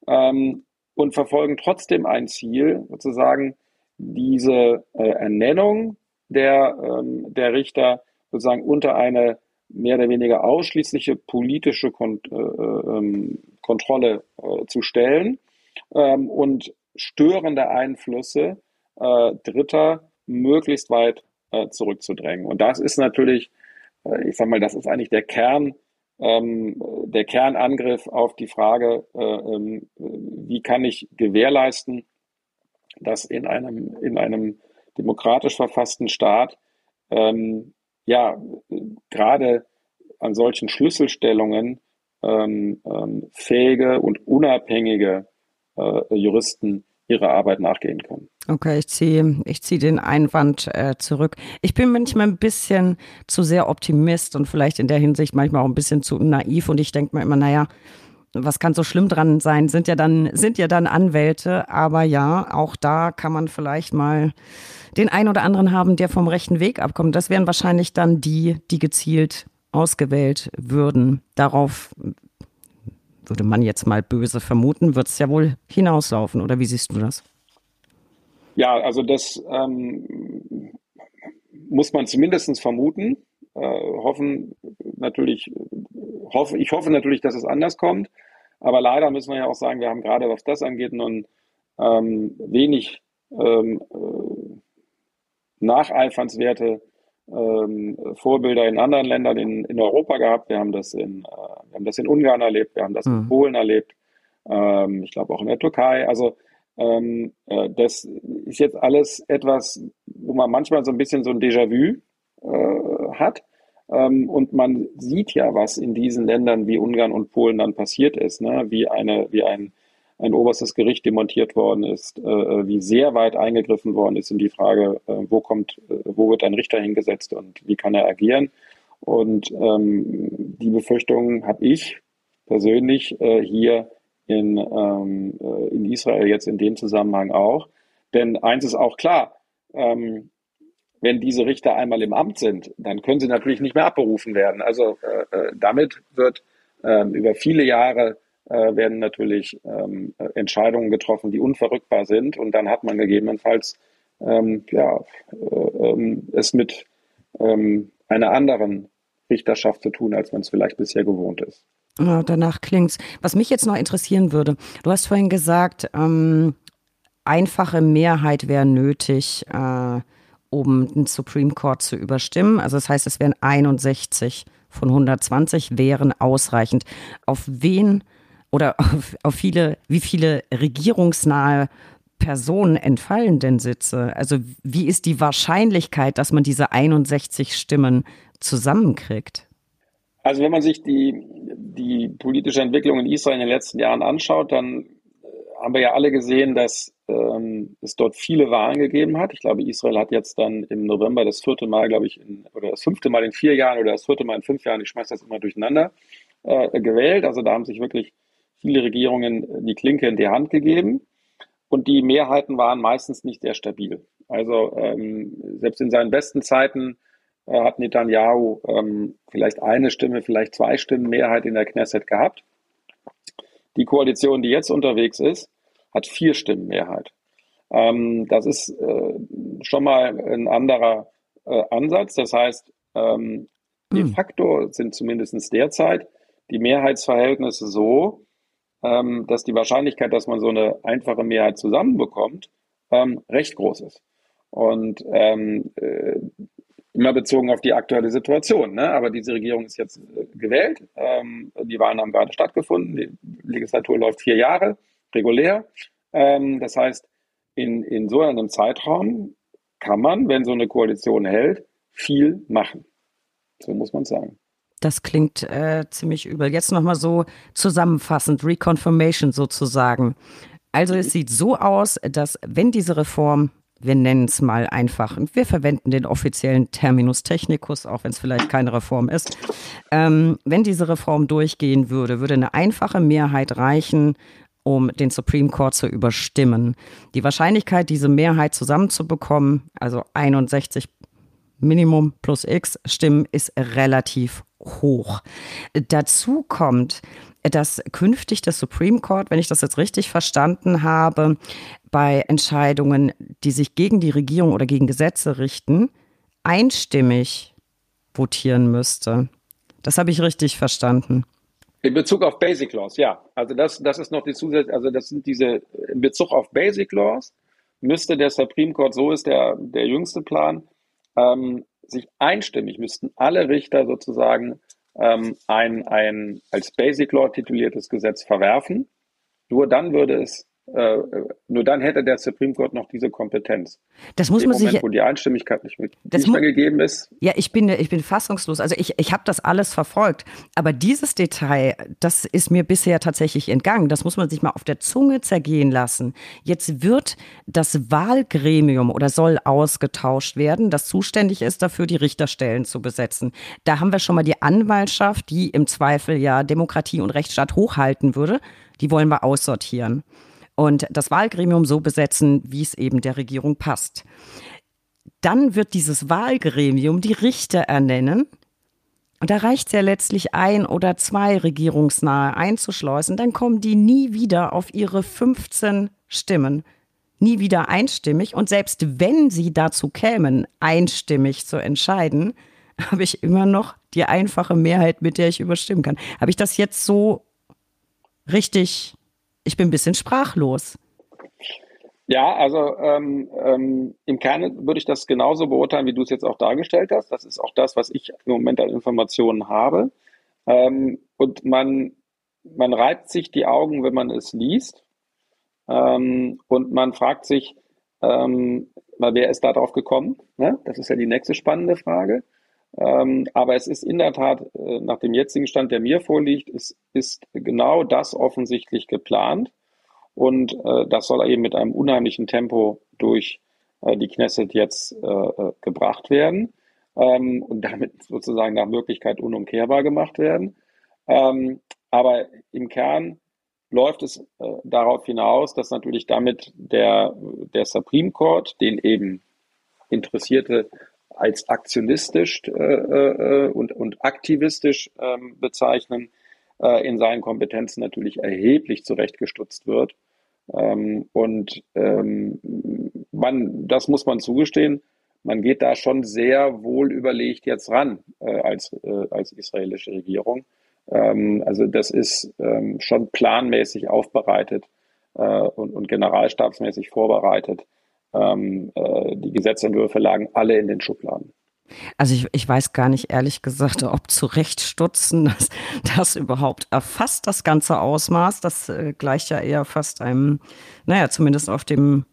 ähm, und verfolgen trotzdem ein Ziel, sozusagen diese äh, Ernennung der, ähm, der Richter sozusagen unter eine mehr oder weniger ausschließliche politische Kont äh, ähm, Kontrolle äh, zu stellen ähm, und störende Einflüsse äh, Dritter möglichst weit äh, zurückzudrängen. Und das ist natürlich, äh, ich sage mal, das ist eigentlich der Kern ähm, der Kernangriff auf die Frage, äh, ähm, wie kann ich gewährleisten, dass in einem, in einem demokratisch verfassten Staat ähm, ja gerade an solchen Schlüsselstellungen ähm, ähm, fähige und unabhängige äh, Juristen ihrer Arbeit nachgehen können. Okay, ich ziehe ich zieh den Einwand äh, zurück. Ich bin manchmal ein bisschen zu sehr Optimist und vielleicht in der Hinsicht manchmal auch ein bisschen zu naiv und ich denke mir immer, naja, was kann so schlimm dran sein? Sind ja dann, sind ja dann Anwälte, aber ja, auch da kann man vielleicht mal den einen oder anderen haben, der vom rechten Weg abkommt. Das wären wahrscheinlich dann die, die gezielt ausgewählt würden. Darauf würde man jetzt mal böse vermuten, wird es ja wohl hinauslaufen, oder wie siehst du das? Ja, also das ähm, muss man zumindest vermuten. Äh, hoffen natürlich, hoffe, ich hoffe natürlich, dass es anders kommt. Aber leider müssen wir ja auch sagen, wir haben gerade, was das angeht, nun ähm, wenig ähm, äh, nacheifernswerte ähm, Vorbilder in anderen Ländern in, in Europa gehabt. Wir haben das in, äh, wir haben das in Ungarn erlebt, wir haben das mhm. in Polen erlebt, ähm, ich glaube auch in der Türkei. Also ähm, äh, das ist jetzt alles etwas, wo man manchmal so ein bisschen so ein Déjà-vu äh, hat. Ähm, und man sieht ja, was in diesen Ländern wie Ungarn und Polen dann passiert ist, ne? wie, eine, wie ein, ein oberstes Gericht demontiert worden ist, äh, wie sehr weit eingegriffen worden ist in die Frage, äh, wo kommt, äh, wo wird ein Richter hingesetzt und wie kann er agieren. Und ähm, die Befürchtung habe ich persönlich äh, hier in, ähm, äh, in Israel jetzt in dem Zusammenhang auch. Denn eins ist auch klar, ähm, wenn diese Richter einmal im Amt sind, dann können sie natürlich nicht mehr abberufen werden. Also äh, äh damit wird äh, über viele Jahre äh, werden natürlich ähm, Entscheidungen getroffen, die unverrückbar sind. Und dann hat man gegebenenfalls ähm, ja, äh, ähm, es mit ähm, einer anderen Richterschaft zu tun, als man es vielleicht bisher gewohnt ist. Ja, danach klingt's. Was mich jetzt noch interessieren würde, du hast vorhin gesagt, ähm, einfache Mehrheit wäre nötig, äh, um den Supreme Court zu überstimmen. Also das heißt, es wären 61 von 120 wären ausreichend. Auf wen oder *laughs* auf, auf viele, wie viele regierungsnahe Personen entfallen denn Sitze? Also wie ist die Wahrscheinlichkeit, dass man diese 61 Stimmen zusammenkriegt? Also wenn man sich die, die politische Entwicklung in Israel in den letzten Jahren anschaut, dann haben wir ja alle gesehen, dass ähm, es dort viele Wahlen gegeben hat. Ich glaube, Israel hat jetzt dann im November das vierte Mal, glaube ich, in, oder das fünfte Mal in vier Jahren oder das vierte Mal in fünf Jahren, ich schmeiße das immer durcheinander, äh, gewählt. Also da haben sich wirklich viele Regierungen die Klinke in die Hand gegeben. Und die Mehrheiten waren meistens nicht sehr stabil. Also ähm, selbst in seinen besten Zeiten äh, hat Netanyahu ähm, vielleicht eine Stimme, vielleicht zwei Stimmen Mehrheit in der Knesset gehabt. Die Koalition, die jetzt unterwegs ist, hat vier Stimmen Mehrheit. Ähm, das ist äh, schon mal ein anderer äh, Ansatz. Das heißt, ähm, de hm. facto sind zumindest derzeit die Mehrheitsverhältnisse so, ähm, dass die Wahrscheinlichkeit, dass man so eine einfache Mehrheit zusammenbekommt, ähm, recht groß ist. Und ähm, äh, immer bezogen auf die aktuelle Situation. Ne? Aber diese Regierung ist jetzt äh, gewählt. Ähm, die Wahlen haben gerade stattgefunden. Die Legislatur läuft vier Jahre regulär. Ähm, das heißt, in, in so einem Zeitraum kann man, wenn so eine Koalition hält, viel machen. So muss man sagen. Das klingt äh, ziemlich übel. Jetzt nochmal so zusammenfassend, Reconfirmation sozusagen. Also es sieht so aus, dass wenn diese Reform wir nennen es mal einfach, wir verwenden den offiziellen Terminus technicus, auch wenn es vielleicht keine Reform ist. Ähm, wenn diese Reform durchgehen würde, würde eine einfache Mehrheit reichen, um den Supreme Court zu überstimmen. Die Wahrscheinlichkeit, diese Mehrheit zusammenzubekommen, also 61 Minimum plus X Stimmen, ist relativ hoch. Dazu kommt, dass künftig das Supreme Court, wenn ich das jetzt richtig verstanden habe, bei Entscheidungen, die sich gegen die Regierung oder gegen Gesetze richten, einstimmig votieren müsste. Das habe ich richtig verstanden. In Bezug auf Basic Laws, ja. Also das, das ist noch die Zusätze, also das sind diese, in Bezug auf Basic Laws müsste der Supreme Court, so ist der, der jüngste Plan, ähm, sich einstimmig, müssten alle Richter sozusagen ähm, ein, ein als Basic Law tituliertes Gesetz verwerfen. Nur dann würde es nur dann hätte der Supreme Court noch diese Kompetenz. Das muss man Moment, sich. Wo die Einstimmigkeit nicht, mehr, nicht mehr gegeben ist. Ja, ich bin, ich bin fassungslos. Also ich, ich habe das alles verfolgt. Aber dieses Detail, das ist mir bisher tatsächlich entgangen. Das muss man sich mal auf der Zunge zergehen lassen. Jetzt wird das Wahlgremium oder soll ausgetauscht werden, das zuständig ist dafür, die Richterstellen zu besetzen. Da haben wir schon mal die Anwaltschaft, die im Zweifel ja Demokratie und Rechtsstaat hochhalten würde. Die wollen wir aussortieren und das Wahlgremium so besetzen, wie es eben der Regierung passt. Dann wird dieses Wahlgremium die Richter ernennen. Und da reicht es ja letztlich ein oder zwei regierungsnahe einzuschleusen, dann kommen die nie wieder auf ihre 15 Stimmen. Nie wieder einstimmig. Und selbst wenn sie dazu kämen, einstimmig zu entscheiden, *laughs* habe ich immer noch die einfache Mehrheit, mit der ich überstimmen kann. Habe ich das jetzt so richtig ich bin ein bisschen sprachlos. Ja, also ähm, ähm, im Kern würde ich das genauso beurteilen, wie du es jetzt auch dargestellt hast. Das ist auch das, was ich im Moment an Informationen habe. Ähm, und man, man reibt sich die Augen, wenn man es liest. Ähm, und man fragt sich, ähm, wer ist da drauf gekommen? Ne? Das ist ja die nächste spannende Frage. Ähm, aber es ist in der Tat, äh, nach dem jetzigen Stand, der mir vorliegt, ist, ist genau das offensichtlich geplant. Und äh, das soll eben mit einem unheimlichen Tempo durch äh, die Knesset jetzt äh, äh, gebracht werden ähm, und damit sozusagen nach Möglichkeit unumkehrbar gemacht werden. Ähm, aber im Kern läuft es äh, darauf hinaus, dass natürlich damit der, der Supreme Court, den eben Interessierte als aktionistisch äh, äh, und, und aktivistisch ähm, bezeichnen, äh, in seinen Kompetenzen natürlich erheblich zurechtgestutzt wird. Ähm, und ähm, man, das muss man zugestehen, man geht da schon sehr wohl überlegt jetzt ran äh, als, äh, als israelische Regierung. Ähm, also das ist ähm, schon planmäßig aufbereitet äh, und, und generalstabsmäßig vorbereitet. Ähm, äh, die Gesetzentwürfe lagen alle in den Schubladen. Also ich, ich weiß gar nicht ehrlich gesagt, ob zurechtstutzen das, das überhaupt erfasst, das ganze Ausmaß. Das äh, gleicht ja eher fast einem, naja, zumindest auf dem,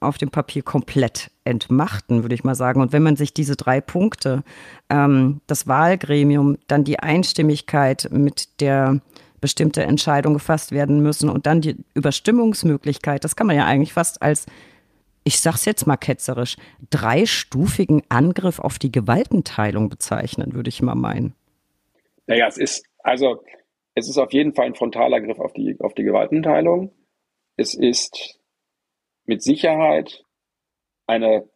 auf dem Papier komplett entmachten, würde ich mal sagen. Und wenn man sich diese drei Punkte, ähm, das Wahlgremium, dann die Einstimmigkeit, mit der bestimmte Entscheidungen gefasst werden müssen und dann die Überstimmungsmöglichkeit, das kann man ja eigentlich fast als ich sag's jetzt mal ketzerisch, dreistufigen Angriff auf die Gewaltenteilung bezeichnen, würde ich mal meinen. Naja, es ist, also, es ist auf jeden Fall ein frontaler Griff auf die, auf die Gewaltenteilung. Es ist mit Sicherheit eine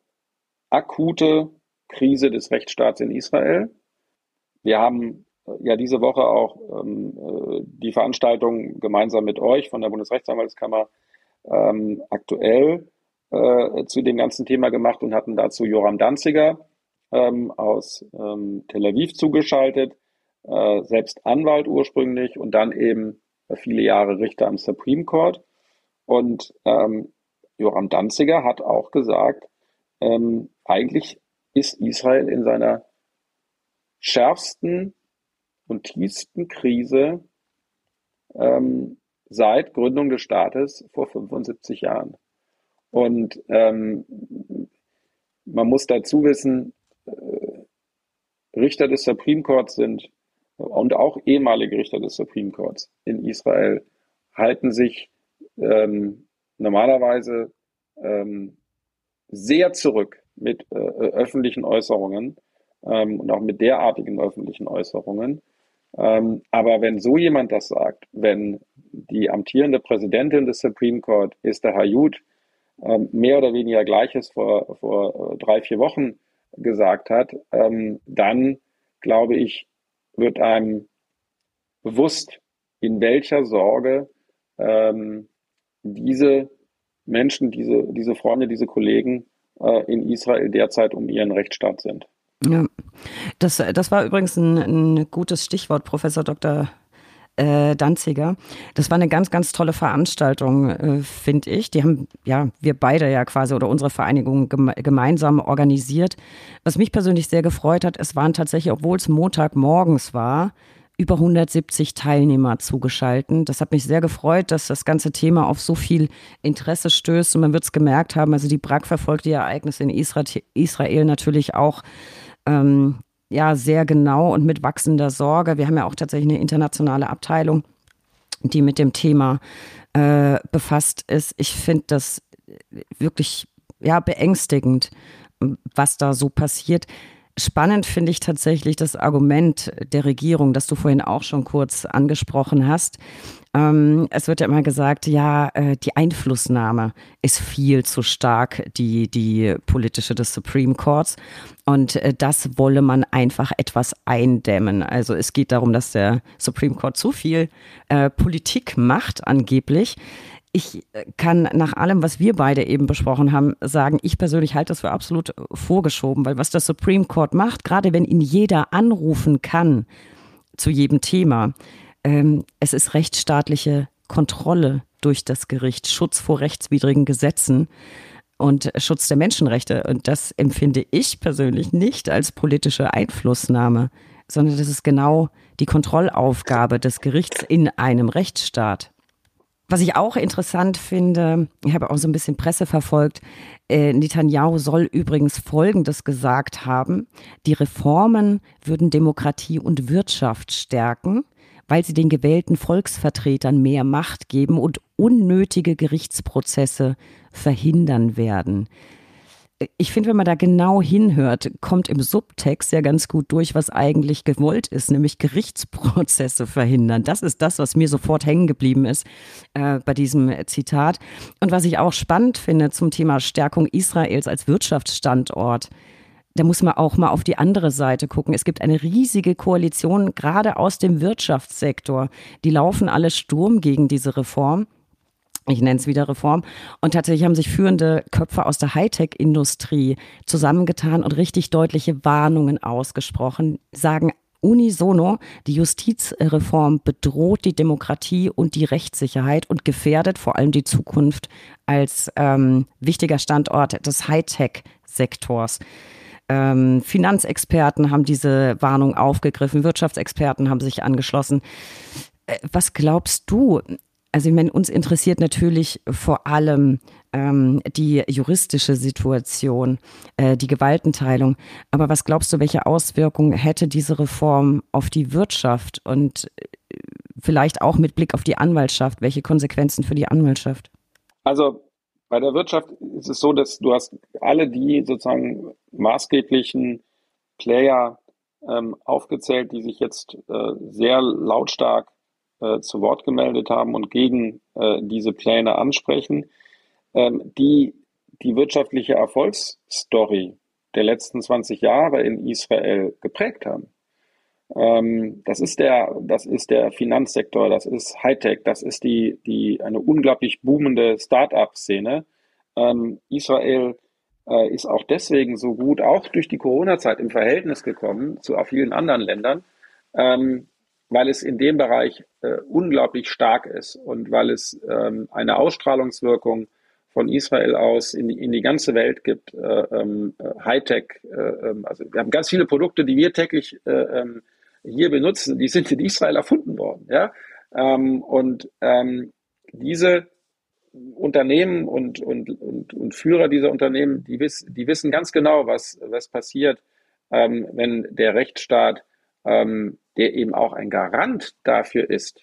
akute Krise des Rechtsstaats in Israel. Wir haben äh, ja diese Woche auch ähm, äh, die Veranstaltung gemeinsam mit euch von der Bundesrechtsanwaltskammer ähm, aktuell äh, zu dem ganzen Thema gemacht und hatten dazu Joram Danziger ähm, aus ähm, Tel Aviv zugeschaltet, äh, selbst Anwalt ursprünglich und dann eben viele Jahre Richter am Supreme Court. Und ähm, Joram Danziger hat auch gesagt, ähm, eigentlich ist Israel in seiner schärfsten und tiefsten Krise ähm, seit Gründung des Staates vor 75 Jahren. Und ähm, man muss dazu wissen, äh, Richter des Supreme Courts sind und auch ehemalige Richter des Supreme Courts in Israel halten sich ähm, normalerweise ähm, sehr zurück mit äh, öffentlichen Äußerungen ähm, und auch mit derartigen öffentlichen Äußerungen. Ähm, aber wenn so jemand das sagt, wenn die amtierende Präsidentin des Supreme Court, Esther Hayut, mehr oder weniger Gleiches vor, vor äh, drei, vier Wochen gesagt hat, ähm, dann glaube ich, wird einem bewusst, in welcher Sorge ähm, diese Menschen, diese, diese Freunde, diese Kollegen äh, in Israel derzeit um ihren Rechtsstaat sind. Ja, das, das war übrigens ein, ein gutes Stichwort, Professor Dr äh, Danziger. Das war eine ganz, ganz tolle Veranstaltung, äh, finde ich. Die haben ja wir beide ja quasi oder unsere Vereinigung geme gemeinsam organisiert. Was mich persönlich sehr gefreut hat, es waren tatsächlich, obwohl es Montagmorgens war, über 170 Teilnehmer zugeschalten. Das hat mich sehr gefreut, dass das ganze Thema auf so viel Interesse stößt und man wird es gemerkt haben. Also die BRAG verfolgt die Ereignisse in Israel natürlich auch ähm, ja sehr genau und mit wachsender Sorge. Wir haben ja auch tatsächlich eine internationale Abteilung, die mit dem Thema äh, befasst ist. Ich finde das wirklich ja beängstigend, was da so passiert. Spannend finde ich tatsächlich das Argument der Regierung, das du vorhin auch schon kurz angesprochen hast. Ähm, es wird ja immer gesagt, ja, äh, die Einflussnahme ist viel zu stark, die, die politische des Supreme Courts. Und äh, das wolle man einfach etwas eindämmen. Also es geht darum, dass der Supreme Court zu viel äh, Politik macht, angeblich ich äh, kann nach allem, was wir beide eben besprochen haben, sagen, ich persönlich halte das für absolut vorgeschoben, weil was der Supreme Court macht, gerade wenn ihn jeder anrufen kann zu jedem Thema, ähm, es ist rechtsstaatliche Kontrolle durch das Gericht, Schutz vor rechtswidrigen Gesetzen und Schutz der Menschenrechte. Und das empfinde ich persönlich nicht als politische Einflussnahme, sondern das ist genau die Kontrollaufgabe des Gerichts in einem Rechtsstaat. Was ich auch interessant finde, ich habe auch so ein bisschen Presse verfolgt, äh, Netanyahu soll übrigens Folgendes gesagt haben, die Reformen würden Demokratie und Wirtschaft stärken, weil sie den gewählten Volksvertretern mehr Macht geben und unnötige Gerichtsprozesse verhindern werden ich finde, wenn man da genau hinhört, kommt im Subtext ja ganz gut durch, was eigentlich gewollt ist, nämlich Gerichtsprozesse verhindern. Das ist das, was mir sofort hängen geblieben ist äh, bei diesem Zitat. Und was ich auch spannend finde zum Thema Stärkung Israels als Wirtschaftsstandort. Da muss man auch mal auf die andere Seite gucken. Es gibt eine riesige Koalition, gerade aus dem Wirtschaftssektor. Die laufen alle Sturm gegen diese Reform ich nenne es wieder Reform. Und tatsächlich haben sich führende Köpfe aus der Hightech-Industrie zusammengetan und richtig deutliche Warnungen ausgesprochen, sagen unisono, die Justizreform bedroht die Demokratie und die Rechtssicherheit und gefährdet vor allem die Zukunft als ähm, wichtiger Standort des Hightech-Sektors. Ähm, Finanzexperten haben diese Warnung aufgegriffen, Wirtschaftsexperten haben sich angeschlossen. Äh, was glaubst du? Also ich meine, uns interessiert natürlich vor allem ähm, die juristische Situation, äh, die Gewaltenteilung. Aber was glaubst du, welche Auswirkungen hätte diese Reform auf die Wirtschaft und äh, vielleicht auch mit Blick auf die Anwaltschaft? Welche Konsequenzen für die Anwaltschaft? Also bei der Wirtschaft ist es so, dass du hast alle die sozusagen maßgeblichen Player ähm, aufgezählt, die sich jetzt äh, sehr lautstark äh, zu Wort gemeldet haben und gegen äh, diese Pläne ansprechen, ähm, die die wirtschaftliche Erfolgsstory der letzten 20 Jahre in Israel geprägt haben. Ähm, das ist der, das ist der Finanzsektor, das ist Hightech, das ist die, die, eine unglaublich boomende Start-up-Szene. Ähm, Israel äh, ist auch deswegen so gut, auch durch die Corona-Zeit im Verhältnis gekommen zu vielen anderen Ländern, ähm, weil es in dem Bereich äh, unglaublich stark ist und weil es ähm, eine Ausstrahlungswirkung von Israel aus in die, in die ganze Welt gibt. Äh, ähm, Hightech, äh, ähm, also wir haben ganz viele Produkte, die wir täglich äh, ähm, hier benutzen, die sind in Israel erfunden worden. Ja? Ähm, und ähm, diese Unternehmen und, und, und, und Führer dieser Unternehmen, die, wiss, die wissen ganz genau, was, was passiert, wenn der Rechtsstaat ähm, der eben auch ein Garant dafür ist,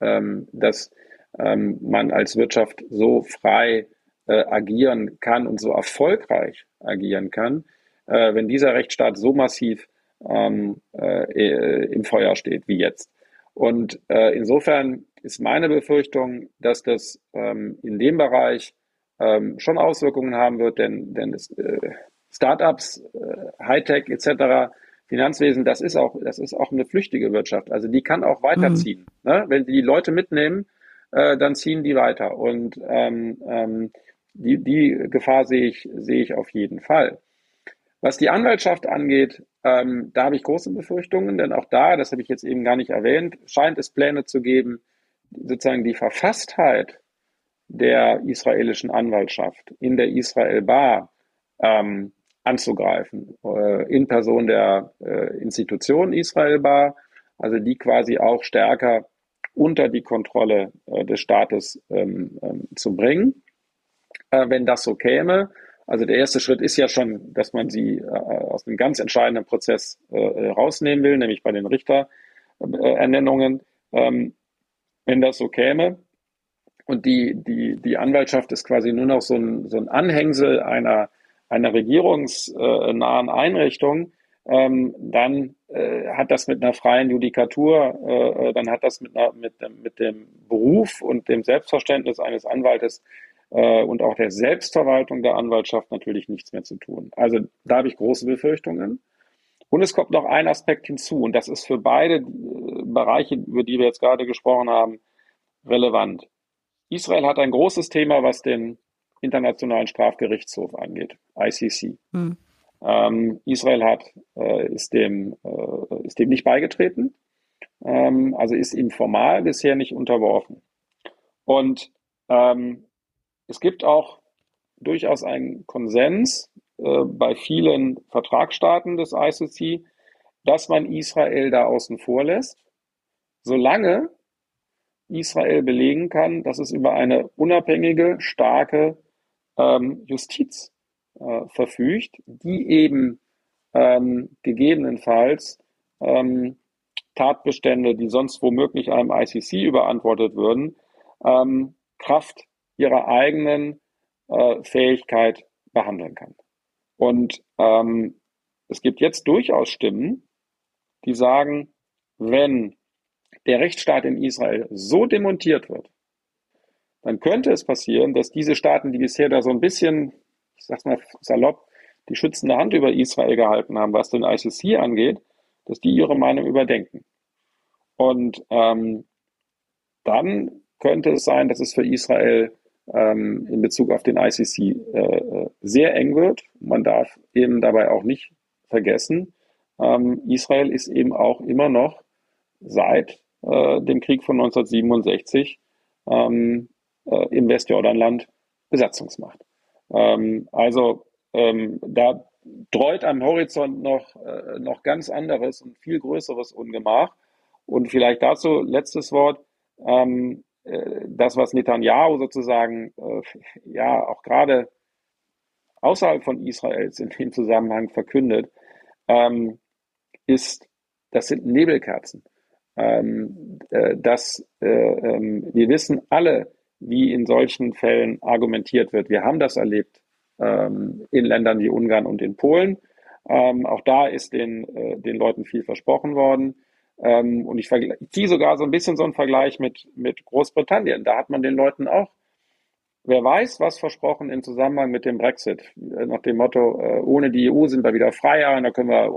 ähm, dass ähm, man als Wirtschaft so frei äh, agieren kann und so erfolgreich agieren kann, äh, wenn dieser Rechtsstaat so massiv ähm, äh, im Feuer steht wie jetzt. Und äh, insofern ist meine Befürchtung, dass das ähm, in dem Bereich ähm, schon Auswirkungen haben wird, denn, denn es, äh, Startups, äh, Hightech etc Finanzwesen, das ist auch, das ist auch eine flüchtige Wirtschaft. Also die kann auch weiterziehen. Mhm. Ne? Wenn die Leute mitnehmen, äh, dann ziehen die weiter. Und ähm, ähm, die, die Gefahr sehe ich, sehe ich auf jeden Fall. Was die Anwaltschaft angeht, ähm, da habe ich große Befürchtungen, denn auch da, das habe ich jetzt eben gar nicht erwähnt, scheint es Pläne zu geben, sozusagen die Verfasstheit der israelischen Anwaltschaft in der Israel Bar ähm, anzugreifen. Äh, in Person der äh, Institution Israel Bar, also die quasi auch stärker unter die Kontrolle äh, des Staates ähm, ähm, zu bringen. Wenn das so käme, also der erste Schritt ist ja schon, dass man sie aus einem ganz entscheidenden Prozess rausnehmen will, nämlich bei den Richterernennungen. Ähm, wenn das so käme und die, die, die Anwaltschaft ist quasi nur noch so ein, so ein Anhängsel einer, einer regierungsnahen Einrichtung, ähm, dann äh, hat das mit einer freien Judikatur, äh, äh, dann hat das mit, einer, mit, mit dem Beruf und dem Selbstverständnis eines Anwaltes äh, und auch der Selbstverwaltung der Anwaltschaft natürlich nichts mehr zu tun. Also da habe ich große Befürchtungen. Und es kommt noch ein Aspekt hinzu, und das ist für beide äh, Bereiche, über die wir jetzt gerade gesprochen haben, relevant. Israel hat ein großes Thema, was den Internationalen Strafgerichtshof angeht, ICC. Hm. Ähm, Israel hat, äh, ist, dem, äh, ist dem nicht beigetreten, ähm, also ist ihm formal bisher nicht unterworfen. Und ähm, es gibt auch durchaus einen Konsens äh, bei vielen Vertragsstaaten des ICC, dass man Israel da außen vor lässt, solange Israel belegen kann, dass es über eine unabhängige, starke ähm, Justiz äh, verfügt, die eben ähm, gegebenenfalls ähm, Tatbestände, die sonst womöglich einem ICC überantwortet würden, ähm, Kraft ihrer eigenen äh, Fähigkeit behandeln kann. Und ähm, es gibt jetzt durchaus Stimmen, die sagen, wenn der Rechtsstaat in Israel so demontiert wird, dann könnte es passieren, dass diese Staaten, die bisher da so ein bisschen ich sag's mal salopp, die schützende Hand über Israel gehalten haben, was den ICC angeht, dass die ihre Meinung überdenken. Und ähm, dann könnte es sein, dass es für Israel ähm, in Bezug auf den ICC äh, sehr eng wird. Man darf eben dabei auch nicht vergessen, ähm, Israel ist eben auch immer noch seit äh, dem Krieg von 1967 ähm, äh, im Westjordanland Besatzungsmacht. Ähm, also ähm, da dreut am Horizont noch, äh, noch ganz anderes und viel größeres Ungemach. Und vielleicht dazu letztes Wort. Ähm, äh, das, was Netanyahu sozusagen äh, ja auch gerade außerhalb von Israels in dem Zusammenhang verkündet, ähm, ist, das sind Nebelkerzen. Ähm, äh, dass äh, ähm, wir wissen alle, wie in solchen Fällen argumentiert wird. Wir haben das erlebt ähm, in Ländern wie Ungarn und in Polen. Ähm, auch da ist den, äh, den Leuten viel versprochen worden. Ähm, und ich, ziehe sogar so ein bisschen so einen Vergleich mit, mit Großbritannien. Da hat man den Leuten auch, wer weiß, was versprochen im Zusammenhang mit dem Brexit. Äh, nach dem Motto, äh, ohne die EU sind wir wieder freier und da können wir,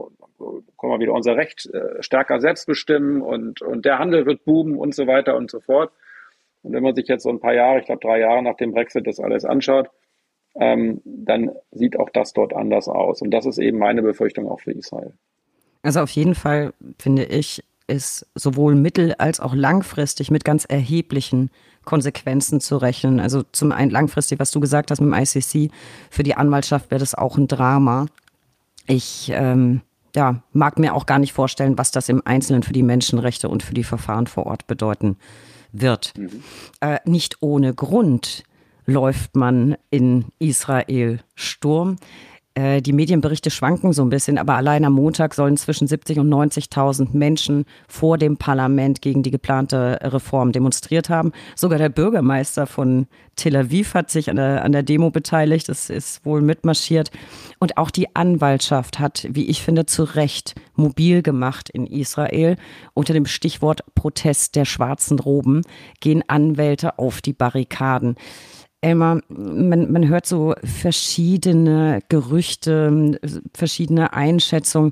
können wir wieder unser Recht äh, stärker selbst bestimmen und, und der Handel wird boomen und so weiter und so fort. Und wenn man sich jetzt so ein paar Jahre, ich glaube drei Jahre nach dem Brexit das alles anschaut, ähm, dann sieht auch das dort anders aus. Und das ist eben meine Befürchtung auch für Israel. Also auf jeden Fall finde ich, ist sowohl mittel- als auch langfristig mit ganz erheblichen Konsequenzen zu rechnen. Also zum einen langfristig, was du gesagt hast mit dem ICC, für die Anwaltschaft wäre das auch ein Drama. Ich ähm, ja, mag mir auch gar nicht vorstellen, was das im Einzelnen für die Menschenrechte und für die Verfahren vor Ort bedeuten wird. Mhm. Äh, nicht ohne Grund läuft man in Israel Sturm. Äh, die Medienberichte schwanken so ein bisschen, aber allein am Montag sollen zwischen 70 und 90.000 Menschen vor dem Parlament gegen die geplante Reform demonstriert haben. Sogar der Bürgermeister von Tel Aviv hat sich an der, an der Demo beteiligt. Es ist wohl mitmarschiert. Und auch die Anwaltschaft hat, wie ich finde, zu Recht mobil gemacht in Israel. Unter dem Stichwort Protest der schwarzen Roben gehen Anwälte auf die Barrikaden. Elmar, man, man hört so verschiedene Gerüchte, verschiedene Einschätzungen.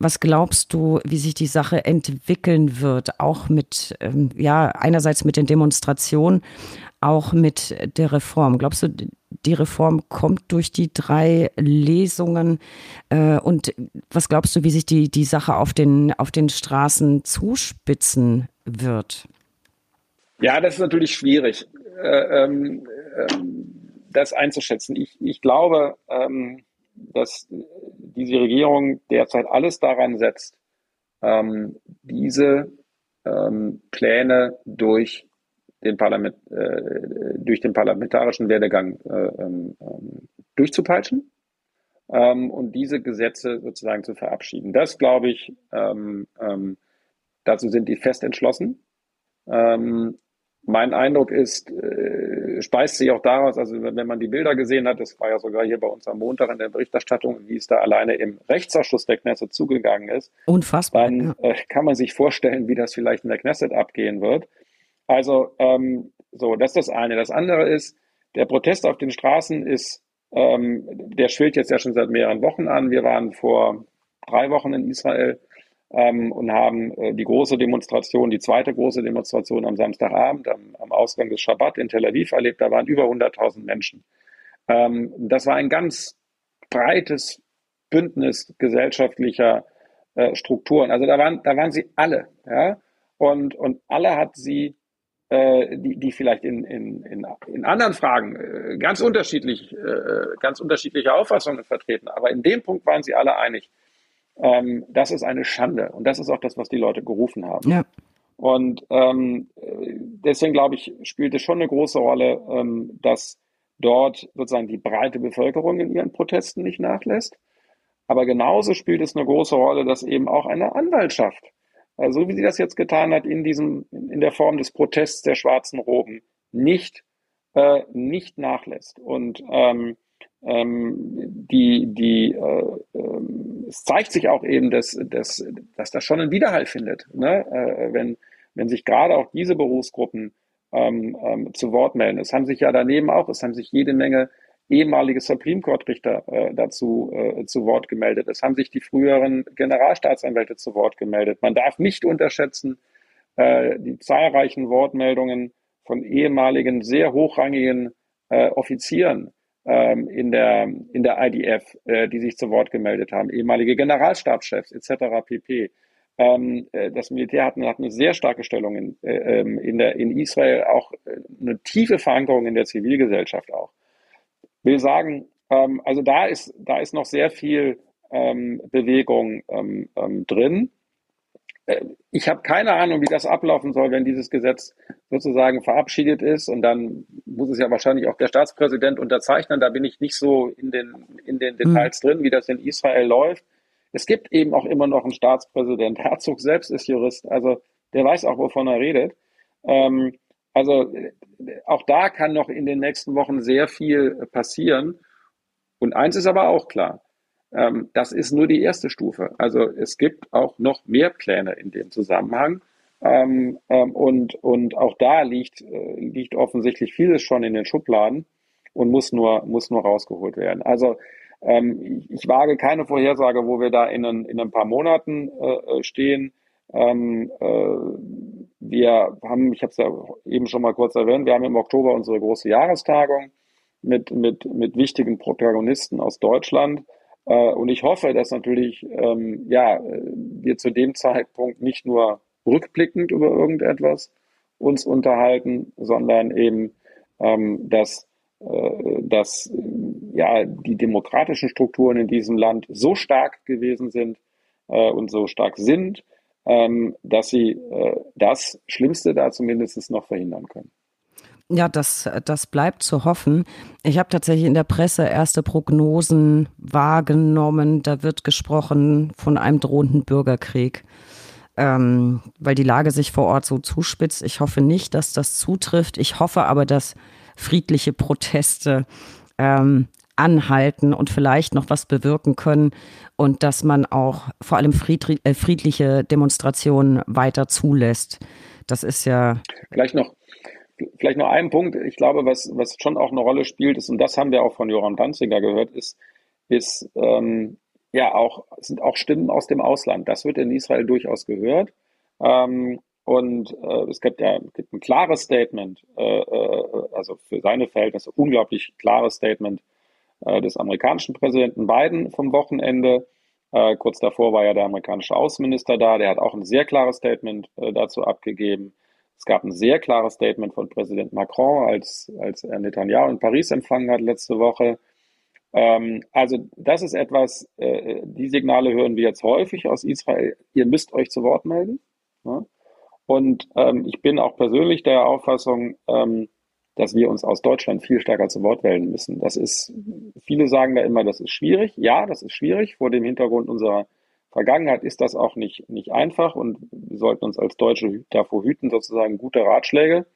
Was glaubst du, wie sich die Sache entwickeln wird? Auch mit, ähm, ja, einerseits mit den Demonstrationen, auch mit der Reform. Glaubst du, die Reform kommt durch die drei Lesungen? Äh, und was glaubst du, wie sich die, die Sache auf den, auf den Straßen zuspitzen wird? Ja, das ist natürlich schwierig. Äh, ähm, ähm, das einzuschätzen. Ich, ich glaube, ähm, dass diese Regierung derzeit alles daran setzt, ähm, diese ähm, Pläne durch den, Parlament, äh, durch den parlamentarischen Werdegang äh, ähm, ähm durchzupeitschen und diese Gesetze sozusagen zu verabschieden. Das glaube ich, dazu sind die fest entschlossen. Ähm, mein Eindruck ist, äh, speist sich auch daraus, also wenn man die Bilder gesehen hat, das war ja sogar hier bei uns am Montag in der Berichterstattung, wie es da alleine im Rechtsausschuss der Knesset zugegangen ist. Unfassbar. Dann ja. äh, kann man sich vorstellen, wie das vielleicht in der Knesset abgehen wird. Also, ähm, so, das ist das eine. Das andere ist, der Protest auf den Straßen ist, ähm, der schwillt jetzt ja schon seit mehreren Wochen an. Wir waren vor drei Wochen in Israel ähm, und haben äh, die große Demonstration, die zweite große Demonstration am Samstagabend am, am Ausgang des Schabbat in Tel Aviv erlebt. Da waren über 100.000 Menschen. Ähm, das war ein ganz breites Bündnis gesellschaftlicher äh, Strukturen. Also da waren, da waren sie alle, ja. Und, und alle hat sie, äh, die, die vielleicht in, in, in, in anderen Fragen äh, ganz unterschiedlich, äh, ganz unterschiedliche Auffassungen vertreten. Aber in dem Punkt waren sie alle einig. Ähm, das ist eine Schande. Und das ist auch das, was die Leute gerufen haben. Ja. Und ähm, deswegen glaube ich, spielt es schon eine große Rolle, ähm, dass dort sozusagen die breite Bevölkerung in ihren Protesten nicht nachlässt. Aber genauso spielt es eine große Rolle, dass eben auch eine Anwaltschaft, also so wie sie das jetzt getan hat in diesem, in der Form des Protests der schwarzen Roben, nicht, äh, nicht nachlässt. Und ähm, ähm, die, die, äh, äh, es zeigt sich auch eben, dass, dass, dass das schon einen Widerhall findet, ne? äh, wenn, wenn sich gerade auch diese Berufsgruppen ähm, ähm, zu Wort melden. Es haben sich ja daneben auch, es haben sich jede Menge ehemalige Supreme Court Richter äh, dazu äh, zu Wort gemeldet. Es haben sich die früheren Generalstaatsanwälte zu Wort gemeldet. Man darf nicht unterschätzen äh, die zahlreichen Wortmeldungen von ehemaligen sehr hochrangigen äh, Offizieren, ähm, in, der, in der IDF, äh, die sich zu Wort gemeldet haben, ehemalige Generalstabschefs etc. pp. Ähm, äh, das Militär hat, hat, eine sehr starke Stellung in, äh, ähm, in, der, in Israel, auch äh, eine tiefe Verankerung in der Zivilgesellschaft auch. Will sagen, ähm, also da ist, da ist noch sehr viel ähm, Bewegung ähm, drin. Ich habe keine Ahnung, wie das ablaufen soll, wenn dieses Gesetz sozusagen verabschiedet ist. Und dann muss es ja wahrscheinlich auch der Staatspräsident unterzeichnen. Da bin ich nicht so in den, in den Details mhm. drin, wie das in Israel läuft. Es gibt eben auch immer noch einen Staatspräsident. *laughs* Herzog selbst ist Jurist, also der weiß auch, wovon er redet. Ähm, also auch da kann noch in den nächsten Wochen sehr viel passieren. Und eins ist aber auch klar, ähm, das ist nur die erste Stufe. Also es gibt auch noch mehr Pläne in dem Zusammenhang. Ähm, ähm, und, und auch da liegt, äh, liegt offensichtlich vieles schon in den Schubladen und muss nur, muss nur rausgeholt werden. Also ähm, ich, wage keine Vorhersage, wo wir da in ein, in ein paar Monaten äh, stehen. Ähm, äh, wir haben, ich habe es ja eben schon mal kurz erwähnt, wir haben im Oktober unsere große Jahrestagung mit, mit, mit wichtigen Protagonisten aus Deutschland. Äh, und ich hoffe, dass natürlich ähm, ja, wir zu dem Zeitpunkt nicht nur rückblickend über irgendetwas uns unterhalten, sondern eben, ähm, dass, äh, dass ja, die demokratischen Strukturen in diesem Land so stark gewesen sind äh, und so stark sind, ähm, dass sie äh, das Schlimmste da zumindest noch verhindern können. Ja, das, das bleibt zu hoffen. Ich habe tatsächlich in der Presse erste Prognosen wahrgenommen. Da wird gesprochen von einem drohenden Bürgerkrieg, ähm, weil die Lage sich vor Ort so zuspitzt. Ich hoffe nicht, dass das zutrifft. Ich hoffe aber, dass friedliche Proteste ähm, anhalten und vielleicht noch was bewirken können und dass man auch vor allem äh, friedliche Demonstrationen weiter zulässt. Das ist ja. Vielleicht noch vielleicht noch einen Punkt, ich glaube, was, was schon auch eine Rolle spielt, ist, und das haben wir auch von Joram Danziger gehört, ist, ist ähm, ja auch, sind auch Stimmen aus dem Ausland. Das wird in Israel durchaus gehört. Ähm, und äh, es gibt ja gibt ein klares Statement, äh, äh, also für seine Verhältnisse unglaublich klares Statement äh, des amerikanischen Präsidenten Biden vom Wochenende. Äh, kurz davor war ja der amerikanische Außenminister da, der hat auch ein sehr klares Statement dazu abgegeben. Es gab ein sehr klares Statement von Präsident Macron, als, als er Netanyahu in Paris empfangen hat letzte Woche. Ähm, also das ist etwas, äh, die Signale hören wir jetzt häufig aus Israel. Ihr müsst euch zu Wort melden. Ja? Und ähm, ich bin auch persönlich der Auffassung, ähm, dass wir uns aus Deutschland viel stärker zu Wort melden müssen. Das ist, viele sagen da immer, das ist schwierig. Ja, das ist schwierig. Vor dem Hintergrund unserer Vergangenheit ist das auch nicht, nicht einfach und wir sollten uns als Deutsche davor hüten, sozusagen gute Ratschläge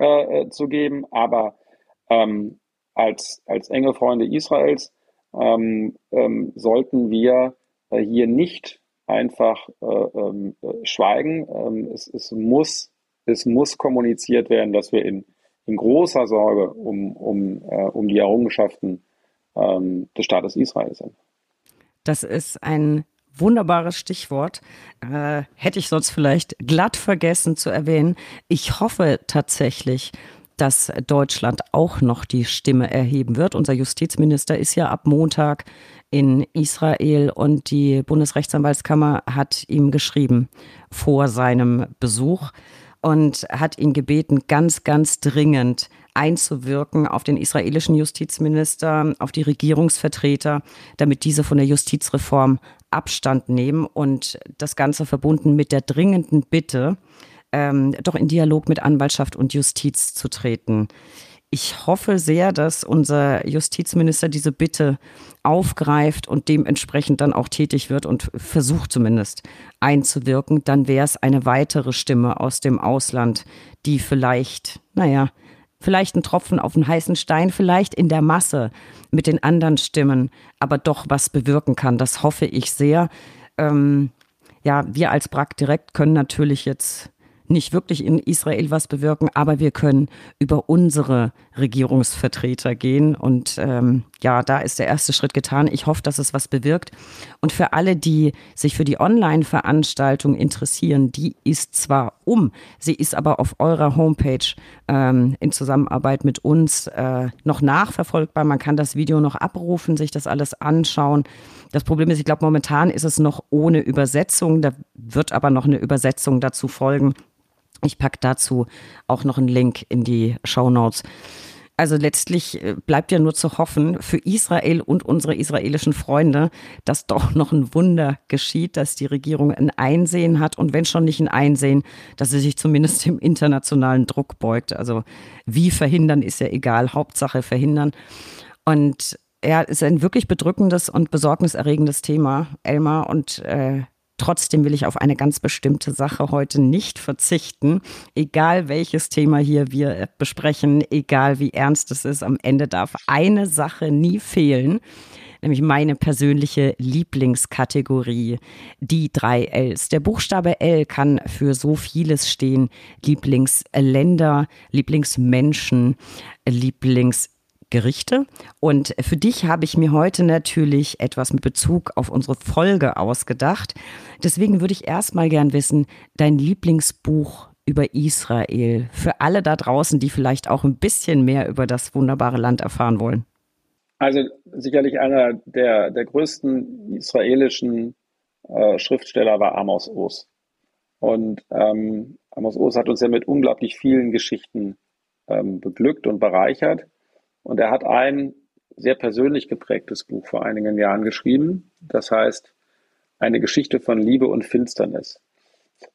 äh, äh zu geben. Aber ähm, als, als enge Freunde Israels ähm, ähm, sollten wir äh, hier nicht einfach äh, ähm, äh, schweigen. Ähm, es, es, muss, es muss kommuniziert werden, dass wir in, in großer Sorge um, um, äh, um die Errungenschaften ähm, des Staates Israel sind. Das ist ein wunderbares Stichwort. Äh, hätte ich sonst vielleicht glatt vergessen zu erwähnen. Ich hoffe tatsächlich, dass Deutschland auch noch die Stimme erheben wird. Unser Justizminister ist ja ab Montag in Israel und die Bundesrechtsanwaltskammer hat ihm geschrieben vor seinem Besuch und hat ihn gebeten, ganz, ganz dringend einzuwirken auf den israelischen Justizminister, auf die Regierungsvertreter, damit diese von der Justizreform Abstand nehmen und das Ganze verbunden mit der dringenden Bitte, ähm, doch in Dialog mit Anwaltschaft und Justiz zu treten. Ich hoffe sehr, dass unser Justizminister diese Bitte aufgreift und dementsprechend dann auch tätig wird und versucht zumindest einzuwirken. Dann wäre es eine weitere Stimme aus dem Ausland, die vielleicht, naja, vielleicht ein Tropfen auf einen heißen Stein, vielleicht in der Masse mit den anderen Stimmen, aber doch was bewirken kann. Das hoffe ich sehr. Ähm, ja, wir als Brack direkt können natürlich jetzt nicht wirklich in Israel was bewirken, aber wir können über unsere Regierungsvertreter gehen. Und ähm, ja, da ist der erste Schritt getan. Ich hoffe, dass es was bewirkt. Und für alle, die sich für die Online-Veranstaltung interessieren, die ist zwar um, sie ist aber auf eurer Homepage ähm, in Zusammenarbeit mit uns äh, noch nachverfolgbar. Man kann das Video noch abrufen, sich das alles anschauen. Das Problem ist, ich glaube, momentan ist es noch ohne Übersetzung. Da wird aber noch eine Übersetzung dazu folgen. Ich packe dazu auch noch einen Link in die Show Notes. Also letztlich äh, bleibt ja nur zu hoffen für Israel und unsere israelischen Freunde, dass doch noch ein Wunder geschieht, dass die Regierung ein Einsehen hat und wenn schon nicht ein Einsehen, dass sie sich zumindest dem internationalen Druck beugt. Also wie verhindern ist ja egal, Hauptsache verhindern. Und ja, ist ein wirklich bedrückendes und besorgniserregendes Thema, Elmar. Und äh, Trotzdem will ich auf eine ganz bestimmte Sache heute nicht verzichten. Egal welches Thema hier wir besprechen, egal wie ernst es ist, am Ende darf eine Sache nie fehlen nämlich meine persönliche Lieblingskategorie, die drei Ls. Der Buchstabe L kann für so vieles stehen. Lieblingsländer, Lieblingsmenschen, Lieblings Gerichte. Und für dich habe ich mir heute natürlich etwas mit Bezug auf unsere Folge ausgedacht. Deswegen würde ich erstmal gern wissen, dein Lieblingsbuch über Israel für alle da draußen, die vielleicht auch ein bisschen mehr über das wunderbare Land erfahren wollen. Also sicherlich einer der, der größten israelischen äh, Schriftsteller war Amos Oz. Und ähm, Amos Oz hat uns ja mit unglaublich vielen Geschichten ähm, beglückt und bereichert. Und er hat ein sehr persönlich geprägtes Buch vor einigen Jahren geschrieben. Das heißt, eine Geschichte von Liebe und Finsternis.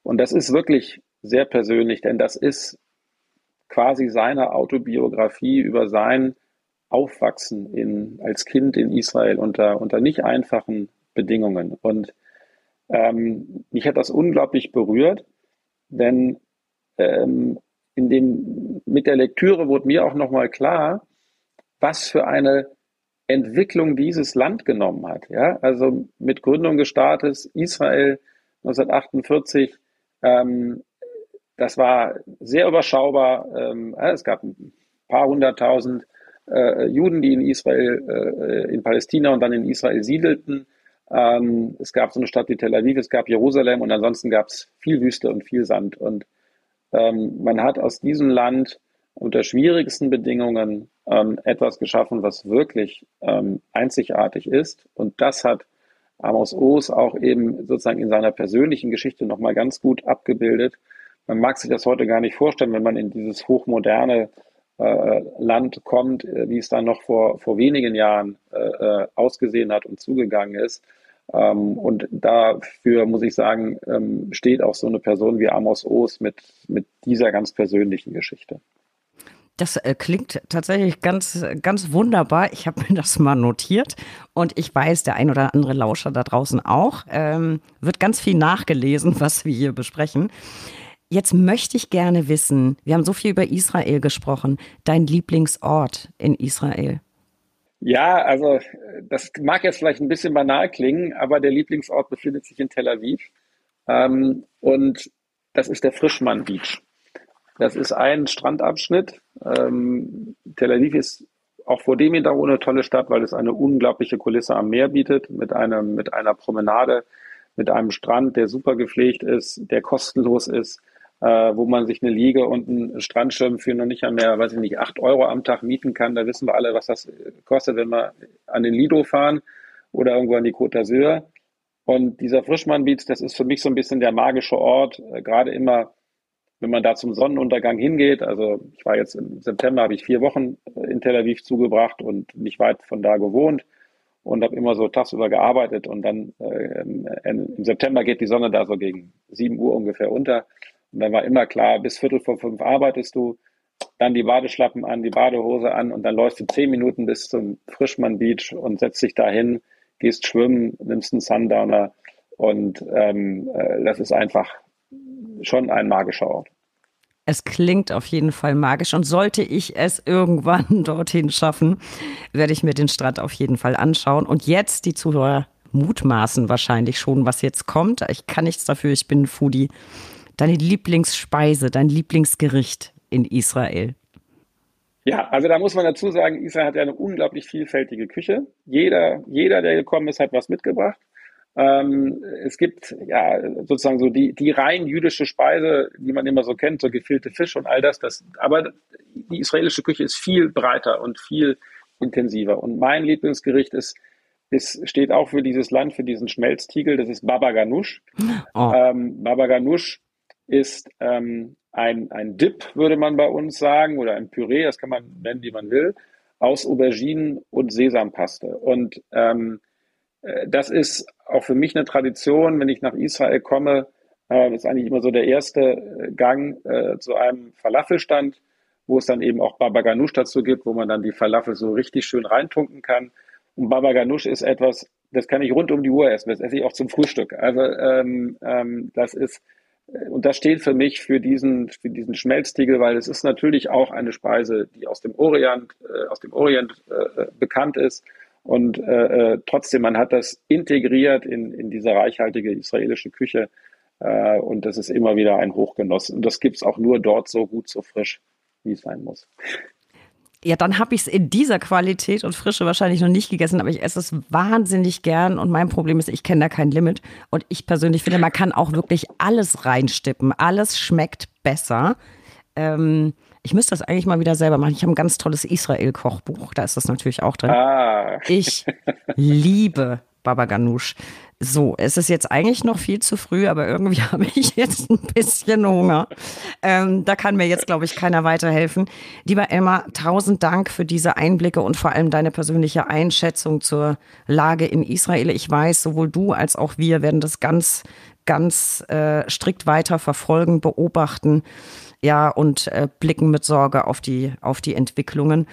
Und das ist wirklich sehr persönlich, denn das ist quasi seine Autobiografie über sein Aufwachsen in, als Kind in Israel unter, unter nicht einfachen Bedingungen. Und ähm, mich hat das unglaublich berührt, denn ähm, in dem, mit der Lektüre wurde mir auch nochmal klar, was für eine Entwicklung dieses Land genommen hat. Ja? Also mit Gründung des Staates Israel 1948, ähm, das war sehr überschaubar. Ähm, es gab ein paar hunderttausend äh, Juden, die in Israel, äh, in Palästina und dann in Israel siedelten. Ähm, es gab so eine Stadt wie Tel Aviv, es gab Jerusalem und ansonsten gab es viel Wüste und viel Sand. Und ähm, man hat aus diesem Land unter schwierigsten Bedingungen ähm, etwas geschaffen, was wirklich ähm, einzigartig ist. Und das hat Amos Oos auch eben sozusagen in seiner persönlichen Geschichte nochmal ganz gut abgebildet. Man mag sich das heute gar nicht vorstellen, wenn man in dieses hochmoderne äh, Land kommt, äh, wie es dann noch vor, vor wenigen Jahren äh, äh, ausgesehen hat und zugegangen ist. Ähm, und dafür muss ich sagen, ähm, steht auch so eine Person wie Amos Oos mit, mit dieser ganz persönlichen Geschichte. Das äh, klingt tatsächlich ganz, ganz wunderbar. Ich habe *laughs* mir das mal notiert und ich weiß, der ein oder andere Lauscher da draußen auch. Ähm, wird ganz viel nachgelesen, *laughs* was wir hier besprechen. Jetzt möchte ich gerne wissen, wir haben so viel über Israel gesprochen, dein Lieblingsort in Israel. Ja, also das mag jetzt vielleicht ein bisschen banal klingen, aber der Lieblingsort befindet sich in Tel Aviv. Ähm, und das ist der Frischmann Beach. Das ist ein Strandabschnitt. Ähm, Tel Aviv ist auch vor dem Hintergrund eine tolle Stadt, weil es eine unglaubliche Kulisse am Meer bietet, mit einem, mit einer Promenade, mit einem Strand, der super gepflegt ist, der kostenlos ist äh, wo man sich eine Liege und einen Strandschirm für noch nicht mehr, weiß ich nicht, acht Euro am Tag mieten kann. Da wissen wir alle, was das kostet, wenn wir an den Lido fahren oder irgendwo an die Côte d'Azur. Und dieser Frischmann-Beach, das ist für mich so ein bisschen der magische Ort, äh, gerade immer, wenn man da zum Sonnenuntergang hingeht. Also ich war jetzt im September, habe ich vier Wochen äh, in Tel Aviv zugebracht und nicht weit von da gewohnt und habe immer so tagsüber gearbeitet und dann äh, im September geht die Sonne da so gegen sieben Uhr ungefähr unter und dann war immer klar, bis Viertel vor fünf arbeitest du, dann die Badeschlappen an, die Badehose an und dann läufst du zehn Minuten bis zum Frischmann Beach und setzt dich dahin, gehst schwimmen, nimmst einen Sundowner und ähm, äh, das ist einfach schon ein magischer Ort. Es klingt auf jeden Fall magisch und sollte ich es irgendwann *laughs* dorthin schaffen, werde ich mir den Strand auf jeden Fall anschauen. Und jetzt die Zuhörer mutmaßen wahrscheinlich schon, was jetzt kommt. Ich kann nichts dafür, ich bin ein Foodie deine Lieblingsspeise, dein Lieblingsgericht in Israel? Ja, also da muss man dazu sagen, Israel hat ja eine unglaublich vielfältige Küche. Jeder, jeder, der gekommen ist, hat was mitgebracht. Ähm, es gibt ja sozusagen so die, die rein jüdische Speise, die man immer so kennt, so gefüllte Fisch und all das, das. Aber die israelische Küche ist viel breiter und viel intensiver. Und mein Lieblingsgericht ist, ist steht auch für dieses Land, für diesen Schmelztiegel. Das ist Baba Ganoush. Oh. Ähm, Baba Ganoush ist ähm, ein, ein Dip, würde man bei uns sagen, oder ein Püree, das kann man nennen, wie man will, aus Auberginen und Sesampaste. Und ähm, äh, das ist auch für mich eine Tradition, wenn ich nach Israel komme, äh, ist eigentlich immer so der erste äh, Gang äh, zu einem Falafelstand, wo es dann eben auch Baba Ganoush dazu gibt, wo man dann die Falafel so richtig schön reintunken kann. Und Baba Ganoush ist etwas, das kann ich rund um die Uhr essen, das esse ich auch zum Frühstück. Also ähm, ähm, das ist und das steht für mich für diesen, für diesen Schmelztiegel, weil es ist natürlich auch eine Speise, die aus dem Orient, äh, aus dem Orient äh, bekannt ist. Und äh, äh, trotzdem, man hat das integriert in, in diese reichhaltige israelische Küche. Äh, und das ist immer wieder ein Hochgenuss. Und das gibt es auch nur dort so gut, so frisch, wie es sein muss. Ja, dann habe ich es in dieser Qualität und Frische wahrscheinlich noch nicht gegessen, aber ich esse es wahnsinnig gern und mein Problem ist, ich kenne da kein Limit und ich persönlich finde, man kann auch wirklich alles reinstippen. Alles schmeckt besser. Ähm, ich müsste das eigentlich mal wieder selber machen. Ich habe ein ganz tolles Israel-Kochbuch, da ist das natürlich auch drin. Ah. Ich liebe Baba Ganoush. So, es ist jetzt eigentlich noch viel zu früh, aber irgendwie *laughs* habe ich jetzt ein bisschen Hunger. Ähm, da kann mir jetzt, glaube ich, keiner weiterhelfen. Lieber Elmar, tausend Dank für diese Einblicke und vor allem deine persönliche Einschätzung zur Lage in Israel. Ich weiß, sowohl du als auch wir werden das ganz, ganz äh, strikt weiter verfolgen, beobachten, ja, und äh, blicken mit Sorge auf die, auf die Entwicklungen.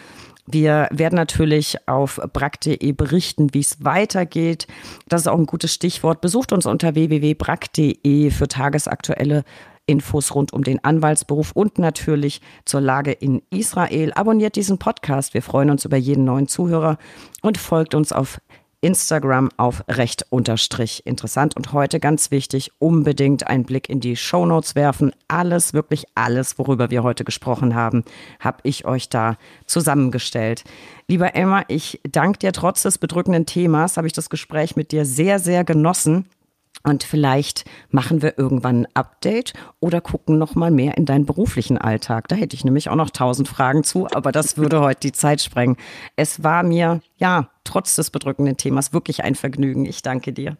Wir werden natürlich auf brack.de berichten, wie es weitergeht. Das ist auch ein gutes Stichwort. Besucht uns unter www.brack.de für tagesaktuelle Infos rund um den Anwaltsberuf und natürlich zur Lage in Israel. Abonniert diesen Podcast. Wir freuen uns über jeden neuen Zuhörer und folgt uns auf Instagram auf recht unterstrich interessant. Und heute ganz wichtig, unbedingt einen Blick in die Show Notes werfen. Alles, wirklich alles, worüber wir heute gesprochen haben, habe ich euch da zusammengestellt. Lieber Emma, ich danke dir trotz des bedrückenden Themas, habe ich das Gespräch mit dir sehr, sehr genossen. Und vielleicht machen wir irgendwann ein Update oder gucken noch mal mehr in deinen beruflichen Alltag. Da hätte ich nämlich auch noch tausend Fragen zu, aber das würde *laughs* heute die Zeit sprengen. Es war mir, ja, trotz des bedrückenden Themas wirklich ein Vergnügen. Ich danke dir.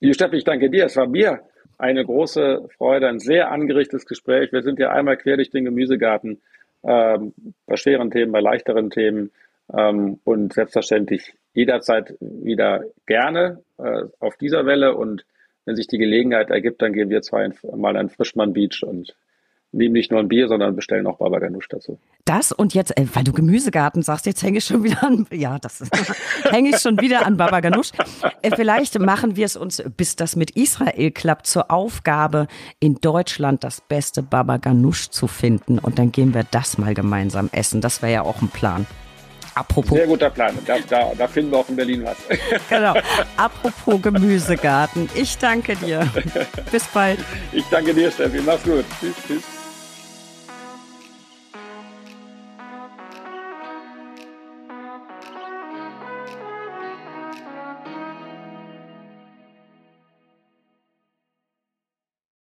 Liebe Steffi, ich danke dir. Es war mir eine große Freude, ein sehr angerichtetes Gespräch. Wir sind ja einmal quer durch den Gemüsegarten ähm, bei schweren Themen, bei leichteren Themen ähm, und selbstverständlich jederzeit wieder gerne äh, auf dieser Welle und wenn sich die Gelegenheit ergibt, dann gehen wir zwei mal an Frischmann Beach und nehmen nicht nur ein Bier, sondern bestellen auch Baba Ganoush dazu. Das und jetzt, äh, weil du Gemüsegarten sagst, jetzt hänge ich schon wieder an, ja, das *laughs* hänge ich schon wieder an Baba Ganoush. Äh, vielleicht machen wir es uns, bis das mit Israel klappt, zur Aufgabe, in Deutschland das beste Baba Ganoush zu finden und dann gehen wir das mal gemeinsam essen. Das wäre ja auch ein Plan. Apropos. Sehr guter Plan. Da, da, da finden wir auch in Berlin was. *laughs* Genau. Apropos Gemüsegarten. Ich danke dir. *laughs* Bis bald. Ich danke dir, Steffi. Mach's gut. Tschüss, tschüss.